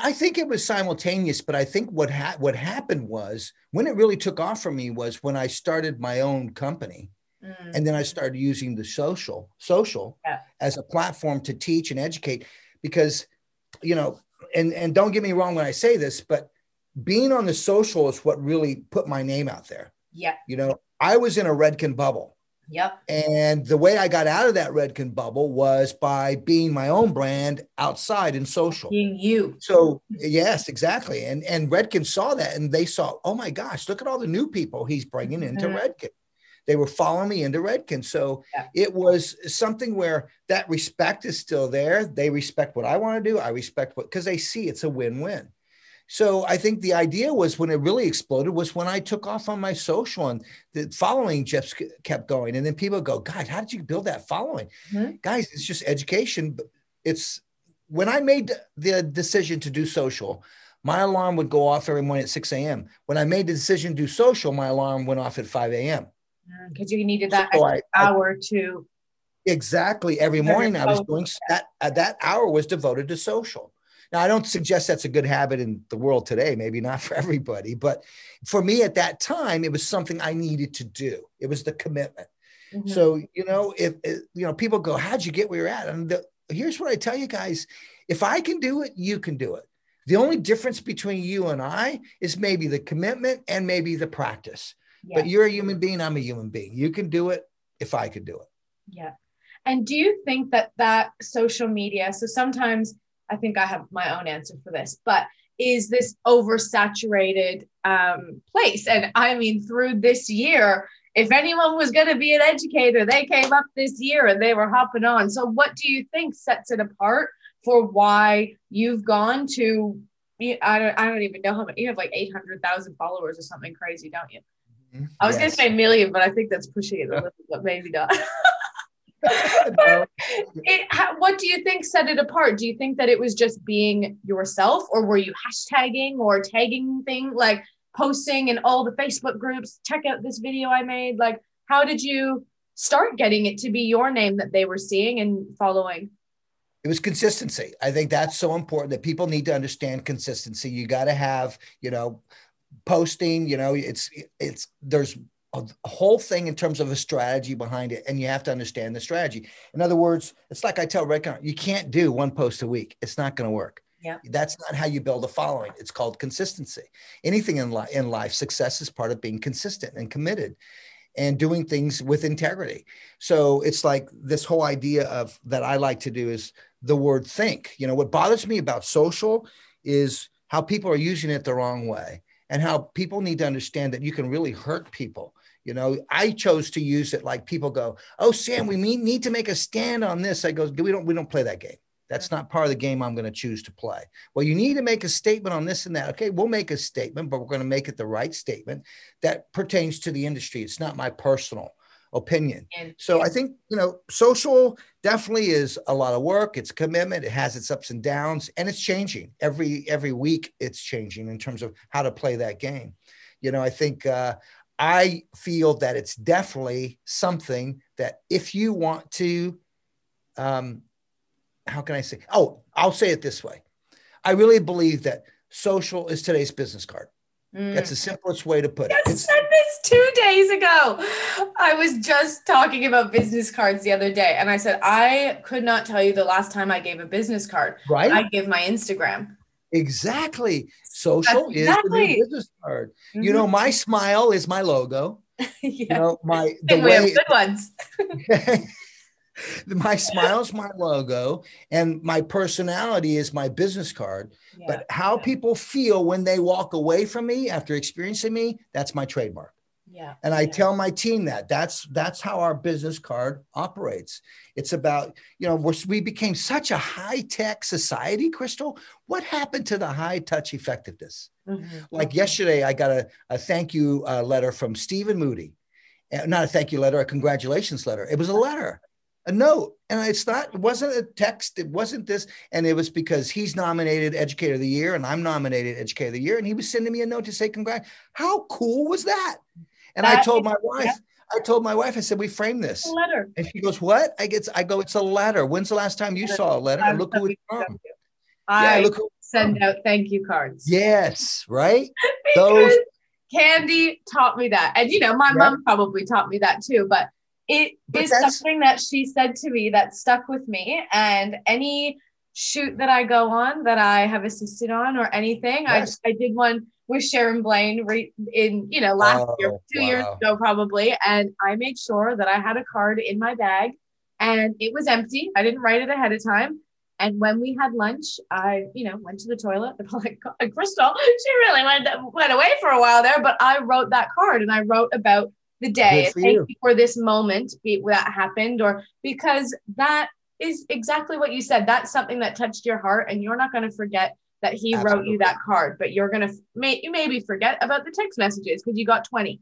I think it was simultaneous, but I think what ha- what happened was when it really took off for me was when I started my own company, mm. and then I started using the social social yeah. as a platform to teach and educate. Because, you know, and and don't get me wrong when I say this, but being on the social is what really put my name out there. Yeah, you know, I was in a Redken bubble. Yep. And the way I got out of that Redken bubble was by being my own brand outside in social. Being you. So yes, exactly. And and Redken saw that and they saw, oh my gosh, look at all the new people he's bringing into mm-hmm. Redken. They were following me into Redken. So yeah. it was something where that respect is still there. They respect what I want to do. I respect what because they see it's a win-win. So I think the idea was when it really exploded was when I took off on my social and the following just kept going. And then people go, God, how did you build that following? Mm-hmm. Guys, it's just education. It's when I made the decision to do social, my alarm would go off every morning at 6 a.m. When I made the decision to do social, my alarm went off at 5 a.m. Because mm, you needed that so I, hour to. Exactly. Every morning I was doing that. Uh, that hour was devoted to social. Now, I don't suggest that's a good habit in the world today, maybe not for [laughs] everybody, but for me at that time, it was something I needed to do. It was the commitment. Mm-hmm. So, you know, if, if, you know, people go, How'd you get where you're at? And the, here's what I tell you guys if I can do it, you can do it. The only difference between you and I is maybe the commitment and maybe the practice. Yeah. But you're a human being, I'm a human being. You can do it if I could do it. Yeah. And do you think that that social media, so sometimes I think I have my own answer for this, but is this oversaturated um, place? And I mean, through this year, if anyone was going to be an educator, they came up this year and they were hopping on. So, what do you think sets it apart for why you've gone to? I don't, I don't even know how many. You have like eight hundred thousand followers or something crazy, don't you? Mm-hmm. I was yes. going to say a million, but I think that's pushing it a little bit. Maybe not. [laughs] [laughs] it, how, what do you think set it apart? Do you think that it was just being yourself, or were you hashtagging or tagging thing like posting in all the Facebook groups? Check out this video I made. Like, how did you start getting it to be your name that they were seeing and following? It was consistency. I think that's so important that people need to understand consistency. You got to have, you know, posting. You know, it's it's there's a whole thing in terms of a strategy behind it and you have to understand the strategy in other words it's like i tell rick you can't do one post a week it's not going to work yeah. That's not how you build a following. It's called consistency. Anything in, li- in life, success is part of being consistent and committed and doing things with integrity. So it's like this whole idea of that I like to do is the word think. You know, what bothers me about social is how people are using it the wrong way and how people need to understand that you can really hurt people you know, I chose to use it like people go, "Oh, Sam, we need to make a stand on this." I go, "We don't we don't play that game. That's not part of the game I'm going to choose to play." Well, you need to make a statement on this and that. Okay, we'll make a statement, but we're going to make it the right statement that pertains to the industry. It's not my personal opinion. So I think, you know, social definitely is a lot of work. It's commitment. It has its ups and downs and it's changing every, every week. It's changing in terms of how to play that game. You know, I think, uh, I feel that it's definitely something that if you want to, um, how can I say? Oh, I'll say it this way. I really believe that social is today's business card. Mm. That's the simplest way to put it. I said this two days ago. I was just talking about business cards the other day, and I said I could not tell you the last time I gave a business card. Right. I give my Instagram. Exactly. Social exactly. is the new business card. Mm-hmm. You know, my smile is my logo. [laughs] yeah. You know, my [laughs] the way, way good ones. [laughs] my smile is my logo and my personality is my business card. Yeah. But how people feel when they walk away from me after experiencing me, that's my trademark. Yeah. And I yeah. tell my team that that's that's how our business card operates. It's about, you know, we're, we became such a high-tech society, Crystal. What happened to the high-touch effectiveness? Mm-hmm. Like yesterday, I got a, a thank you uh, letter from Stephen Moody. Uh, not a thank you letter, a congratulations letter. It was a letter, a note. And it's not, it wasn't a text. It wasn't this. And it was because he's nominated Educator of the Year and I'm nominated Educator of the Year. And he was sending me a note to say, congrats. How cool was that? And That I told is- my wife, yeah. I told my wife, I said, we framed this. A letter. And she goes, what? I get, I go, it's a letter. When's the last time you saw a letter? And look who it's from. Yeah, I look who, send out thank you cards. yes, right? [laughs] Those- Candy taught me that. And you know, my Right. mom probably taught me that too, but it is But that's- something that she said to me that stuck with me. And any shoot that I go on that I have assisted on or anything, Yes. I I did one with Sharon Blain re- in, you know, last Oh, year, two years ago probably. And I made sure that I had a card in my bag and it was empty. I didn't write it ahead of time. And when we had lunch, I, you know, went to the toilet. I'm [laughs] like, Crystal, she really went, went away for a while there. But I wrote that card and I wrote about the day. For Thank you. you for this moment be, that happened, or because that is exactly what you said. That's something that touched your heart, and you're not going to forget that he wrote you that card. But you're going to may, you maybe forget about the text messages because you got 20.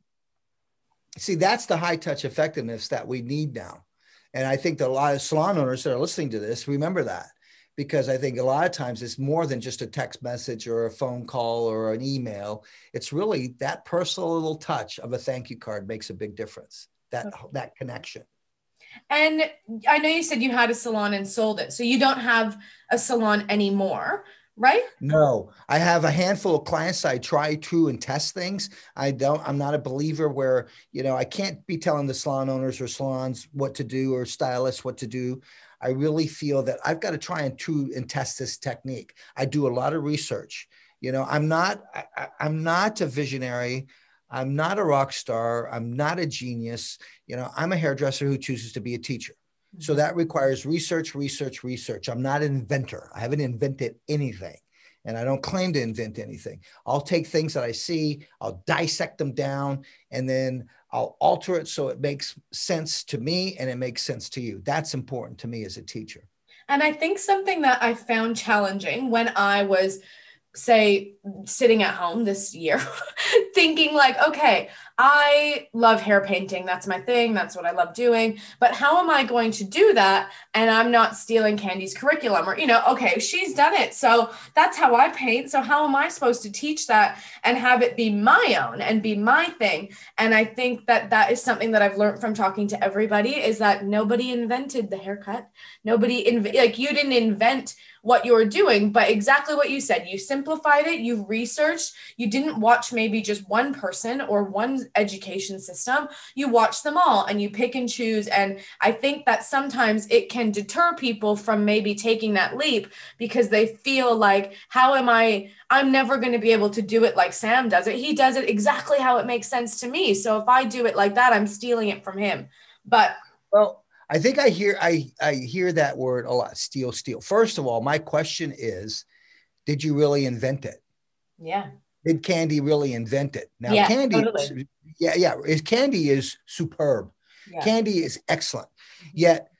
See, that's the high touch effectiveness that we need now. And I think that a lot of salon owners that are listening to this remember that because I think a lot of times it's more than just a text message or a phone call or an email. It's really that personal little touch of a thank you card makes a big difference. That that connection. And I know you said you had a salon and sold it, so you don't have a salon anymore, right? No, I have a handful of clients I try to and test things. I don't, I'm not a believer where, you know, I can't be telling the salon owners or salons what to do or stylists what to do. I really feel that I've got to try and true and test this technique. I do a lot of research. You know, I'm not, I- I'm not a visionary. I'm not a rock star. I'm not a genius. You know, I'm a hairdresser who chooses to be a teacher. So mm-hmm. that requires research, research, research. I'm not an inventor. I haven't invented anything. And I don't claim to invent anything. I'll take things that I see, I'll dissect them down, and then I'll alter it so it makes sense to me and it makes sense to you. That's important to me as a teacher. And I think something that I found challenging when I was, say, sitting at home this year, [laughs] thinking, like, okay, I love hair painting. That's my thing. That's what I love doing. But how am I going to do that? And I'm not stealing Candy's curriculum or, you know, okay, she's done it. So that's how I paint. So how am I supposed to teach that and have it be my own and be my thing? And I think that that is something that I've learned from talking to everybody is that nobody invented the haircut. Nobody, inv- like, you didn't invent what you're doing, but exactly what you said. You simplified it, you researched, you didn't watch maybe just one person or one education system. You watch them all and you pick and choose. And I think that sometimes it can deter people from maybe taking that leap because they feel like, how am I? I'm never going to be able to do it like Sam does it. He does it exactly how it makes sense to me. So if I do it like that, I'm stealing it from him. But Well, I think I hear I, I hear that word a lot, Steal, steal. First of all, my question is, did you really invent it? yeah, Did Candy really invent it? Now, Yeah, Candy, totally. yeah, yeah, is Candy is superb. yeah. Candy is excellent. Mm-hmm. Yet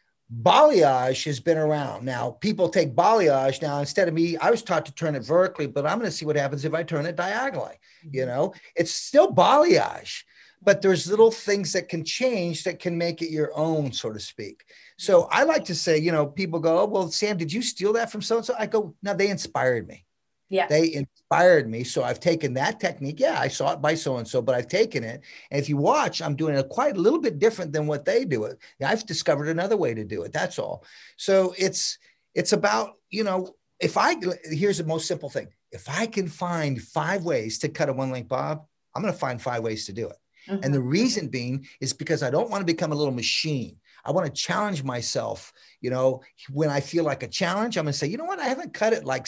balayage has been around. Now people take balayage now instead of me. I was taught to turn it vertically, but I'm going to see what happens if I turn it diagonally. You mm-hmm. know, it's still balayage, but there's little things that can change that can make it your own, so to speak. So I like to say, you know, people go, oh, well, Sam, did you steal that from so and so? I go, no, they inspired me. Yeah. They inspired me. So I've taken that technique. Yeah, I saw it by so and so, but I've taken it. And if you watch, I'm doing it quite a little bit different than what they do it. I've discovered another way to do it. That's all. So it's it's about, you know, if I here's the most simple thing. If I can find five ways to cut a one length bob, I'm going to find five ways to do it. Mhm. And the reason being is because I don't want to become a little machine. I want to challenge myself. You know, when I feel like a challenge, I'm going to say, you know what? I haven't cut it like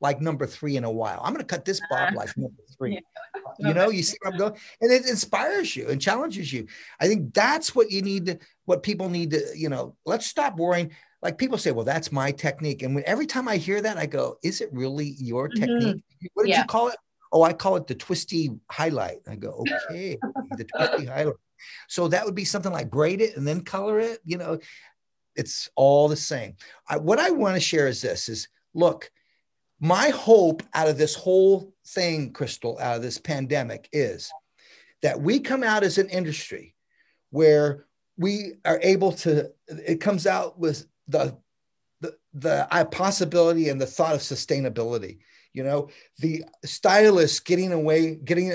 like number three in a while. I'm going to cut this bob Uh, like number [laughs] three. Yeah. You know, you see where I'm going, and it inspires you and challenges you. I think that's what you need to, what people need to, you know. Let's stop worrying. Like people say, well, that's my technique, and when, every time I hear that, I go, is it really your Mhm. technique? What did Yeah. you call it? Oh, I call it the twisty highlight. I go, okay, the twisty [laughs] highlight. So that would be something like braid it and then color it. You know, it's all the same. I, what I want to share is this: is look, my hope out of this whole thing, Crystal, out of this pandemic is that we come out as an industry where we are able to. It comes out with the the the possibility and the thought of sustainability you know the stylist getting away getting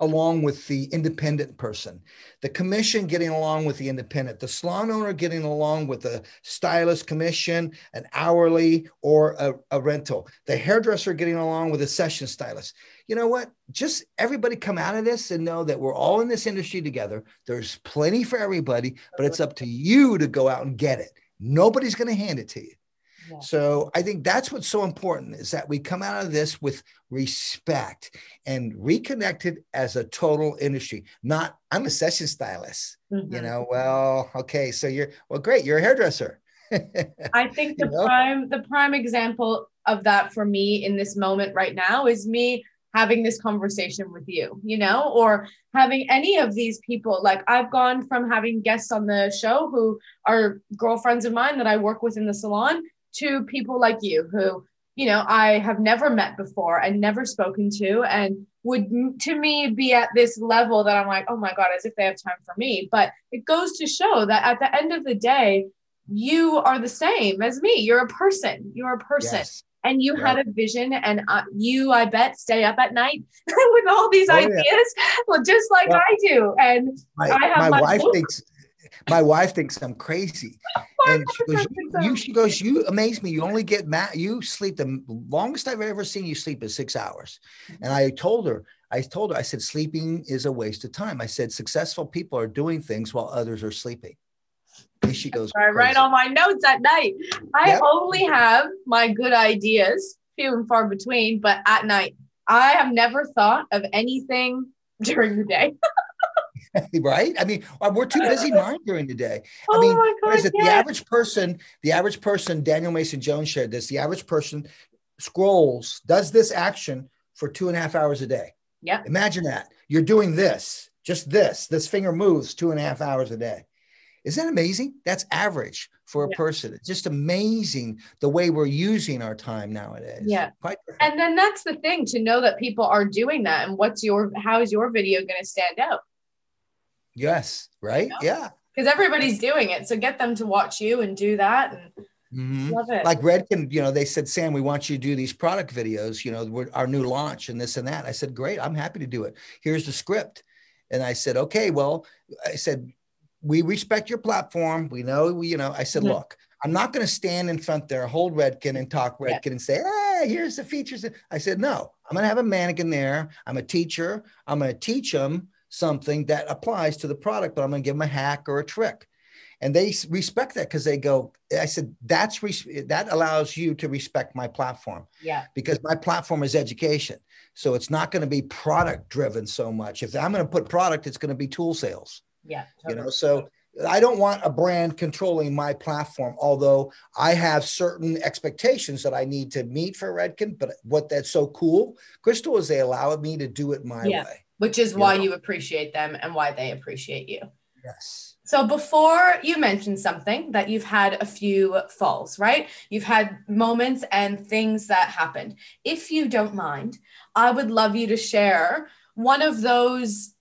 along with the independent person, the commission getting along with the independent, the salon owner getting along with the stylist commission, an hourly or a, a, rental, the hairdresser getting along with a session stylist. You know what? Just everybody come out of this and know that we're all in this industry together. There's plenty for everybody, but it's up to you to go out and get it. Nobody's going to hand it to you. So I think that's what's so important is that we come out of this with respect and reconnected as a total industry. Not I'm a session stylist. Mm-hmm. You know, well, okay, so you're well, great. You're a hairdresser. [laughs] I think the you know? prime the prime example of that for me in this moment right now is me having this conversation with you, you know, or having any of these people. Like I've gone from having guests on the show who are girlfriends of mine that I work with in the salon to people like you who you know i have never met before and never spoken to and would to me be at this level that i'm like oh my god as if they have time for me. But it goes to show that at the end of the day you are the same as me. You're a person. You're a person. Yes. and you had a vision and uh, you i bet stay up at night [laughs] with all these oh, ideas? Yeah. well just like i do. And my, i have my, wife thinks my wife thinks I'm crazy. And she goes, you, she goes, you amaze me. You only get mad. You sleep the longest I've ever seen you sleep is six hours. And I told her, I told her, I said, sleeping is a waste of time. I said, successful people are doing things while others are sleeping. And she goes, I write all my notes at night. I yep. only have my good ideas, few and far between, but at night, I have never thought of anything [laughs] during the day. [laughs] right? I mean, uh, we're too busy [laughs] mind during the day. Oh I mean, God, is it the average person? The average person, Daniel Mason Jones shared this. The average person scrolls, does this action for two and a half hours a day. Yeah. Imagine that you're doing this, just this. This finger moves two and a half hours a day. Isn't that amazing? That's average for a yeah. person. It's just amazing the way we're using our time nowadays. Yeah. and then that's the thing to know that people are doing that. And what's your, how is your video going to stand out? Yes. Right. Yeah. Because everybody's doing it. So get them to watch you and do that. And Mm-hmm. Love it. Like Redken, you know, they said, Sam, we want you to do these product videos, you know, our new launch and this and that. I said, great, I'm happy to do it. Here's the script. And I said, okay, well, I said, we respect your platform. We know, we, you know, I said, mm-hmm. look, I'm not going to stand in front there, hold Redken and talk Redken yeah. and say, hey, here's the features. I said, no, I'm going to have a mannequin there. I'm a teacher. I'm going to teach them something that applies to the product, but I'm going to give them a hack or a trick. And they respect that because they go, I said, that's res- that allows you to respect my platform. Yeah. Because my platform is education. So it's not going to be product driven so much. If I'm going to put product, it's going to be tool sales. Yeah. Totally. You know, so I don't want a brand controlling my platform, although I have certain expectations that I need to meet for Redken. But what that's so cool, Crystal, is they allow me to do it my yeah. way which is why you appreciate them and why they appreciate you. Yes. So before you mentioned something that you've had a few falls, right? You've had moments and things that happened. If you don't mind, I would love you to share one of those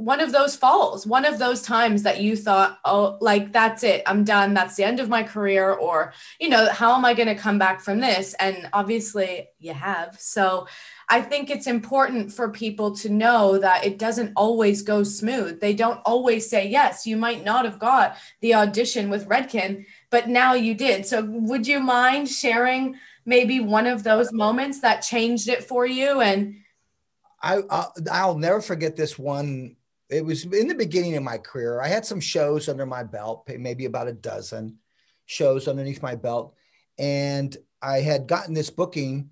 one of those falls, one of those times that you thought, oh, like that's it, I'm done, that's the end of my career, or, you know, how am I going to come back from this? And obviously you have. So I think it's important for people to know that it doesn't always go smooth. They don't always say yes. You might not have got the audition with Redken, but now you did. So would you mind sharing maybe one of those moments that changed it for you? And I, I'll, I'll never forget this one. It was in the beginning of my career. I had some shows under my belt, maybe about a dozen shows underneath my belt. And I had gotten this booking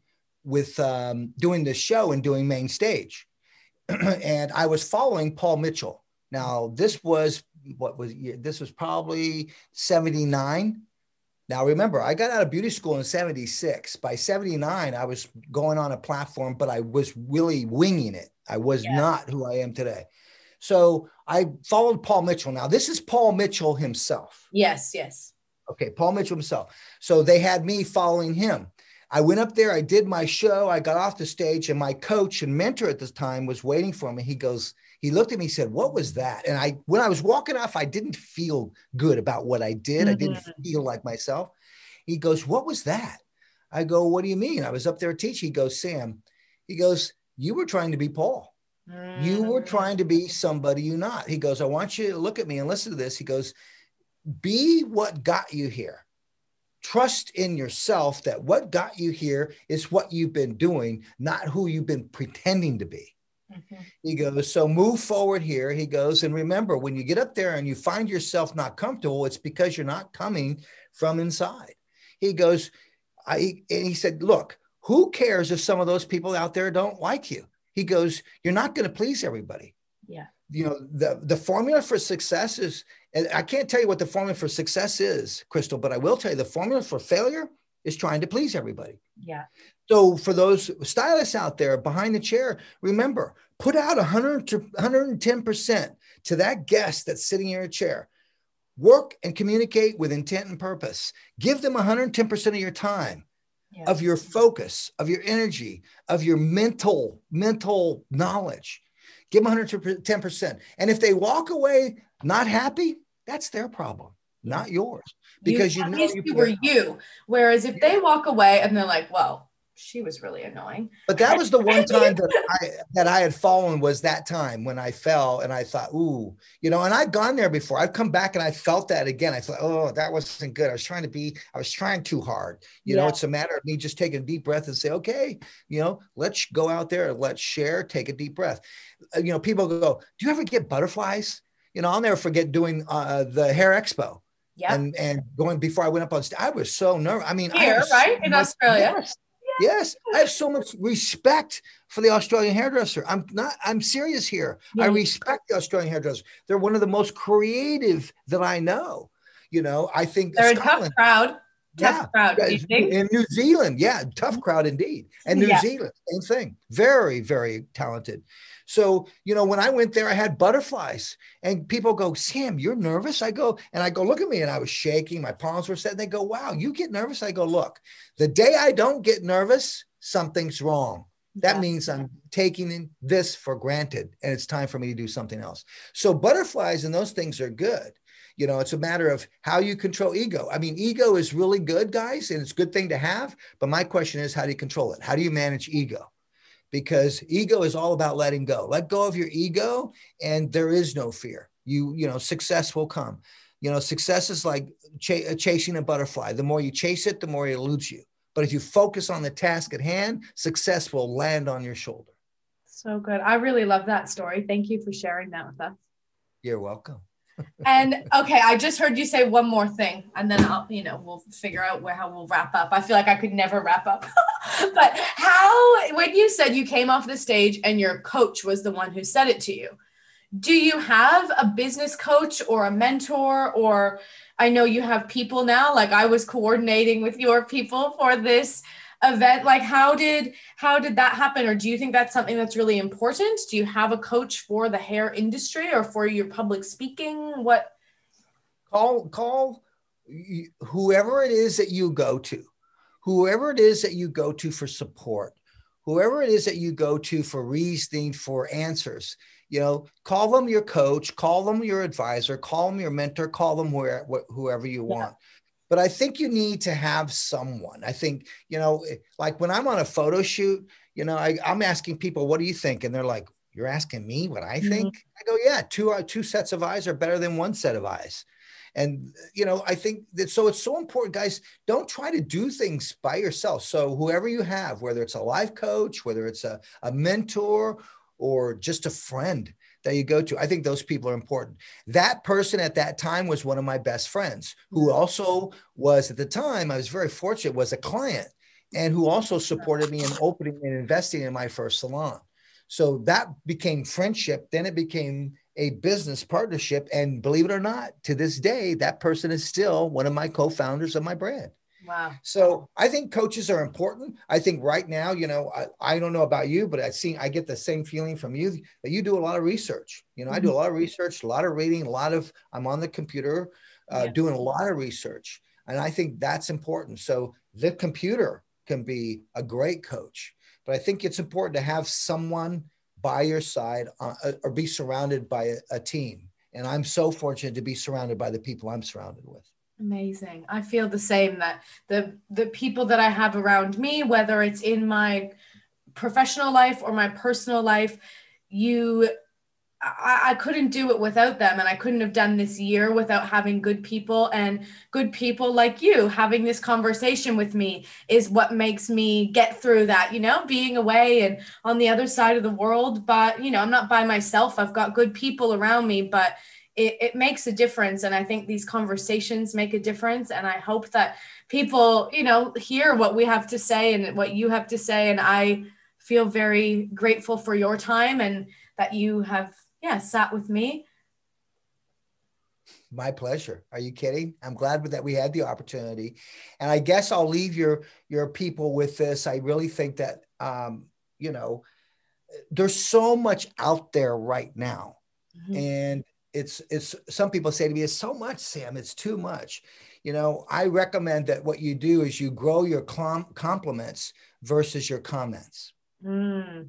with um, doing this show and doing main stage. [clears throat] and I was following Paul Mitchell. Now, this was what was this was probably 79. Now, remember, I got out of beauty school in 76. By 79, I was going on a platform, but I was really winging it. I was yeah. not who I am today. So I followed Paul Mitchell. Now, this is Paul Mitchell himself. Yes, yes. Okay, Paul Mitchell himself. So they had me following him. I went up there, I did my show, I got off the stage, and my coach and mentor at this time was waiting for me. He goes, he looked at me, he said, What was that? And I, when I was walking off, I didn't feel good about what I did. Mm-hmm. I didn't mm-hmm. feel like myself. He goes, What was that? I go, What do you mean? I was up there teaching. He goes, Sam, he goes, You were trying to be Paul. Mm-hmm. You were mm. trying to be somebody you're not. He goes, I want you to look at me and listen to this. He goes, Be what got you here trust in yourself that what got you here is what you've been doing, not who you've been pretending to be. Mm-hmm. He goes, so move forward here. He goes, and remember, when you get up there and you find yourself not comfortable, it's because you're not coming from inside. He goes, I, and he said, look, who cares if some of those people out there don't like you? He goes, you're not going to please everybody. Yeah. You know, the, the formula for success is, and I can't tell you what the formula for success is, Crystal, but I will tell you the formula for failure is trying to please everybody. Yeah. So for those stylists out there behind the chair, remember, put out 100 to 110% to that guest that's sitting in your chair. Work and communicate with intent and purpose. Give them 110% of your time, yeah. of your focus, of your energy, of your mental mental knowledge. Give them 110%. And if they walk away not happy, that's their problem, not yours. Because you, you know you were you. Whereas if yeah. they walk away and they're like, well, she was really annoying. But that was the [laughs] one time that I that I had fallen was that time when I fell and I thought, ooh, you know, and I've gone there before. I've come back and I felt that again. I thought, oh, that wasn't good. I was trying to be, I was trying too hard. You yeah. know, it's a matter of me just taking a deep breath and say, okay, you know, let's go out there, let's share, take a deep breath. Uh, you know, people go, do you ever get butterflies? You know, I'll never forget doing uh, the hair expo. Yeah. And and going before I went up on stage, I was so nervous. I mean, here, I right? In Australia. Nervous. Yes, I have so much respect for the Australian hairdresser. I'm not, I'm serious here. Yeah. I respect the Australian hairdresser. They're one of the most creative that I know. You know, I think they're Scotland, a tough crowd. Tough yeah. crowd. Do you think? In New Zealand, yeah, tough mm-hmm. crowd indeed. And mm, New yeah. Zealand, same thing. Very, very talented. So, you know, when I went there, I had butterflies and people go, Sam, you're nervous? I go, and I go, look at me. And I was shaking. My palms were set. They go, wow, you get nervous? I go, look, the day I don't get nervous, something's wrong. That yeah. means I'm taking this for granted and it's time for me to do something else. So butterflies and those things are good. You know, it's a matter of how you control ego. I mean, ego is really good, guys, and it's a good thing to have. But my question is, how do you control it? How do you manage ego? because ego is all about letting go. Let go of your ego and there is no fear. You, you know, success will come. You know, success is like ch- uh, chasing a butterfly. The more you chase it, the more it eludes you. But if you focus on the task at hand, success will land on your shoulder. So good. I really love that story. Thank you for sharing that with us. You're welcome and okay, I just heard you say one more thing, and then I'll, you know, we'll figure out where how we'll wrap up. I feel like I could never wrap up. [laughs] but how, when you said you came off the stage and your coach was the one who said it to you, do you have a business coach or a mentor or I know you have people now, like I was coordinating with your people for this event like how did how did that happen? Or do you think that's something that's really important? Do you have a coach for the hair industry or for your public speaking? What? Call call whoever it is that you go to whoever it is that you go to for support whoever it is that you go to for reasoning for answers you know call them your coach call them your advisor call them your mentor call them where, whoever you want but I think you need to have someone. I think, you know, eh, like when I'm on a photo shoot, you know, I, am asking people, what do you think? And they're like, you're asking me what I think? Mm-hmm. I go, yeah, two, uh, two sets of eyes are better than one set of eyes. And, you know, I think that so it's so important, guys, don't try to do things by yourself. So whoever you have, whether it's a life coach, whether it's a, a mentor or just a friend, that you go to. I think those people are important. That person at that time was one of my best friends, who mm-hmm. also was at the time, I was very fortunate, was a client and who also supported me in opening and investing in my first salon. So that became friendship. Then it became a business partnership. And believe it or not, to this day, that person is still one of my co founders of my brand. Wow. So I think coaches are important. I think right now, you know, I, I don't know about you, but I see I get the same feeling from you that you do a lot of research. You know, mm-hmm. I do a lot of research, a lot of reading, a lot of I'm on the computer uh, yeah. doing a lot of research. And I think that's important. So the computer can be a great coach, but I think it's important to have someone by your side uh, uh, or be surrounded by a, a team. And I'm so fortunate to be surrounded by the people I'm surrounded with. Amazing. I feel the same that the the people that I have around me, whether it's in my professional life or my personal life, you I, I, couldn't do it without them and i couldn't have done this year without having good people and good people like you having this conversation with me is what makes me get through that you know being away and on the other side of the world but you know i'm not by myself i've got good people around me but it, it makes a difference and i think these conversations make a difference and i hope that people you know hear what we have to say and what you have to say and i feel very grateful for your time and that you have yeah, sat with me. My pleasure. Are you kidding? I'm glad that we had the opportunity, and I guess I'll leave your your people with this. I really think that um, you know there's so much out there right now, mm-hmm. and it's it's some people say to me, "It's so much, Sam. It's too much." You know, I recommend that what you do is you grow your compliments versus your comments. Mm.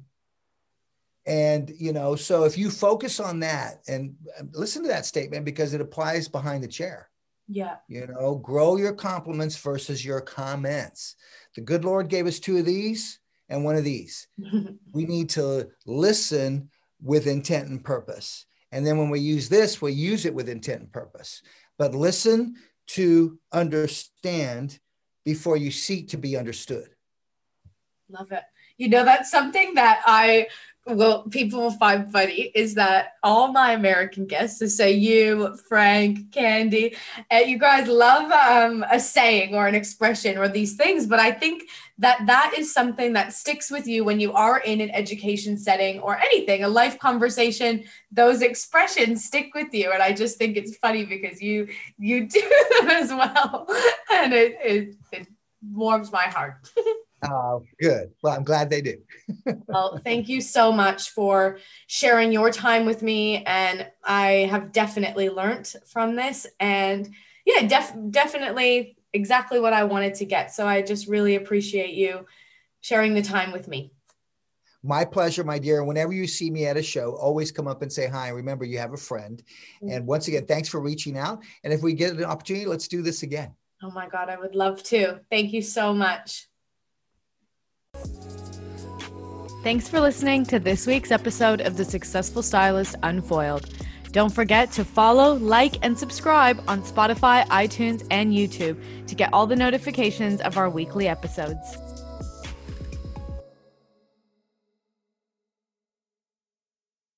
And, you know, so if you focus on that and listen to that statement because it applies behind the chair. Yeah. You know, grow your compliments versus your comments. The good Lord gave us two of these and one of these. [laughs] we need to listen with intent and purpose. And then when we use this, we use it with intent and purpose. But listen to understand before you seek to be understood. Love it. You know, that's something that I well, people will find funny is that all my American guests, say you, Frank, Candy, uh, you guys love um, a saying or an expression or these things, but I think that that is something that sticks with you when you are in an education setting or anything, a life conversation. Those expressions stick with you, and I just think it's funny because you you do [laughs] them as well, and it it, it warms my heart. [laughs] Oh, good. Well, I'm glad they do. [laughs] well, thank you so much for sharing your time with me. And I have definitely learned from this. And yeah, def- definitely exactly what I wanted to get. So I just really appreciate you sharing the time with me. My pleasure, my dear. Whenever you see me at a show, always come up and say hi. Remember, you have a friend. Mm-hmm. And once again, thanks for reaching out. And if we get an opportunity, let's do this again. Oh my God, I would love to. Thank you so much. Thanks for listening to this week's episode of The Successful Stylist Unfoiled. Don't forget to follow, like, and subscribe on Spotify, iTunes, and YouTube to get all the notifications of our weekly episodes.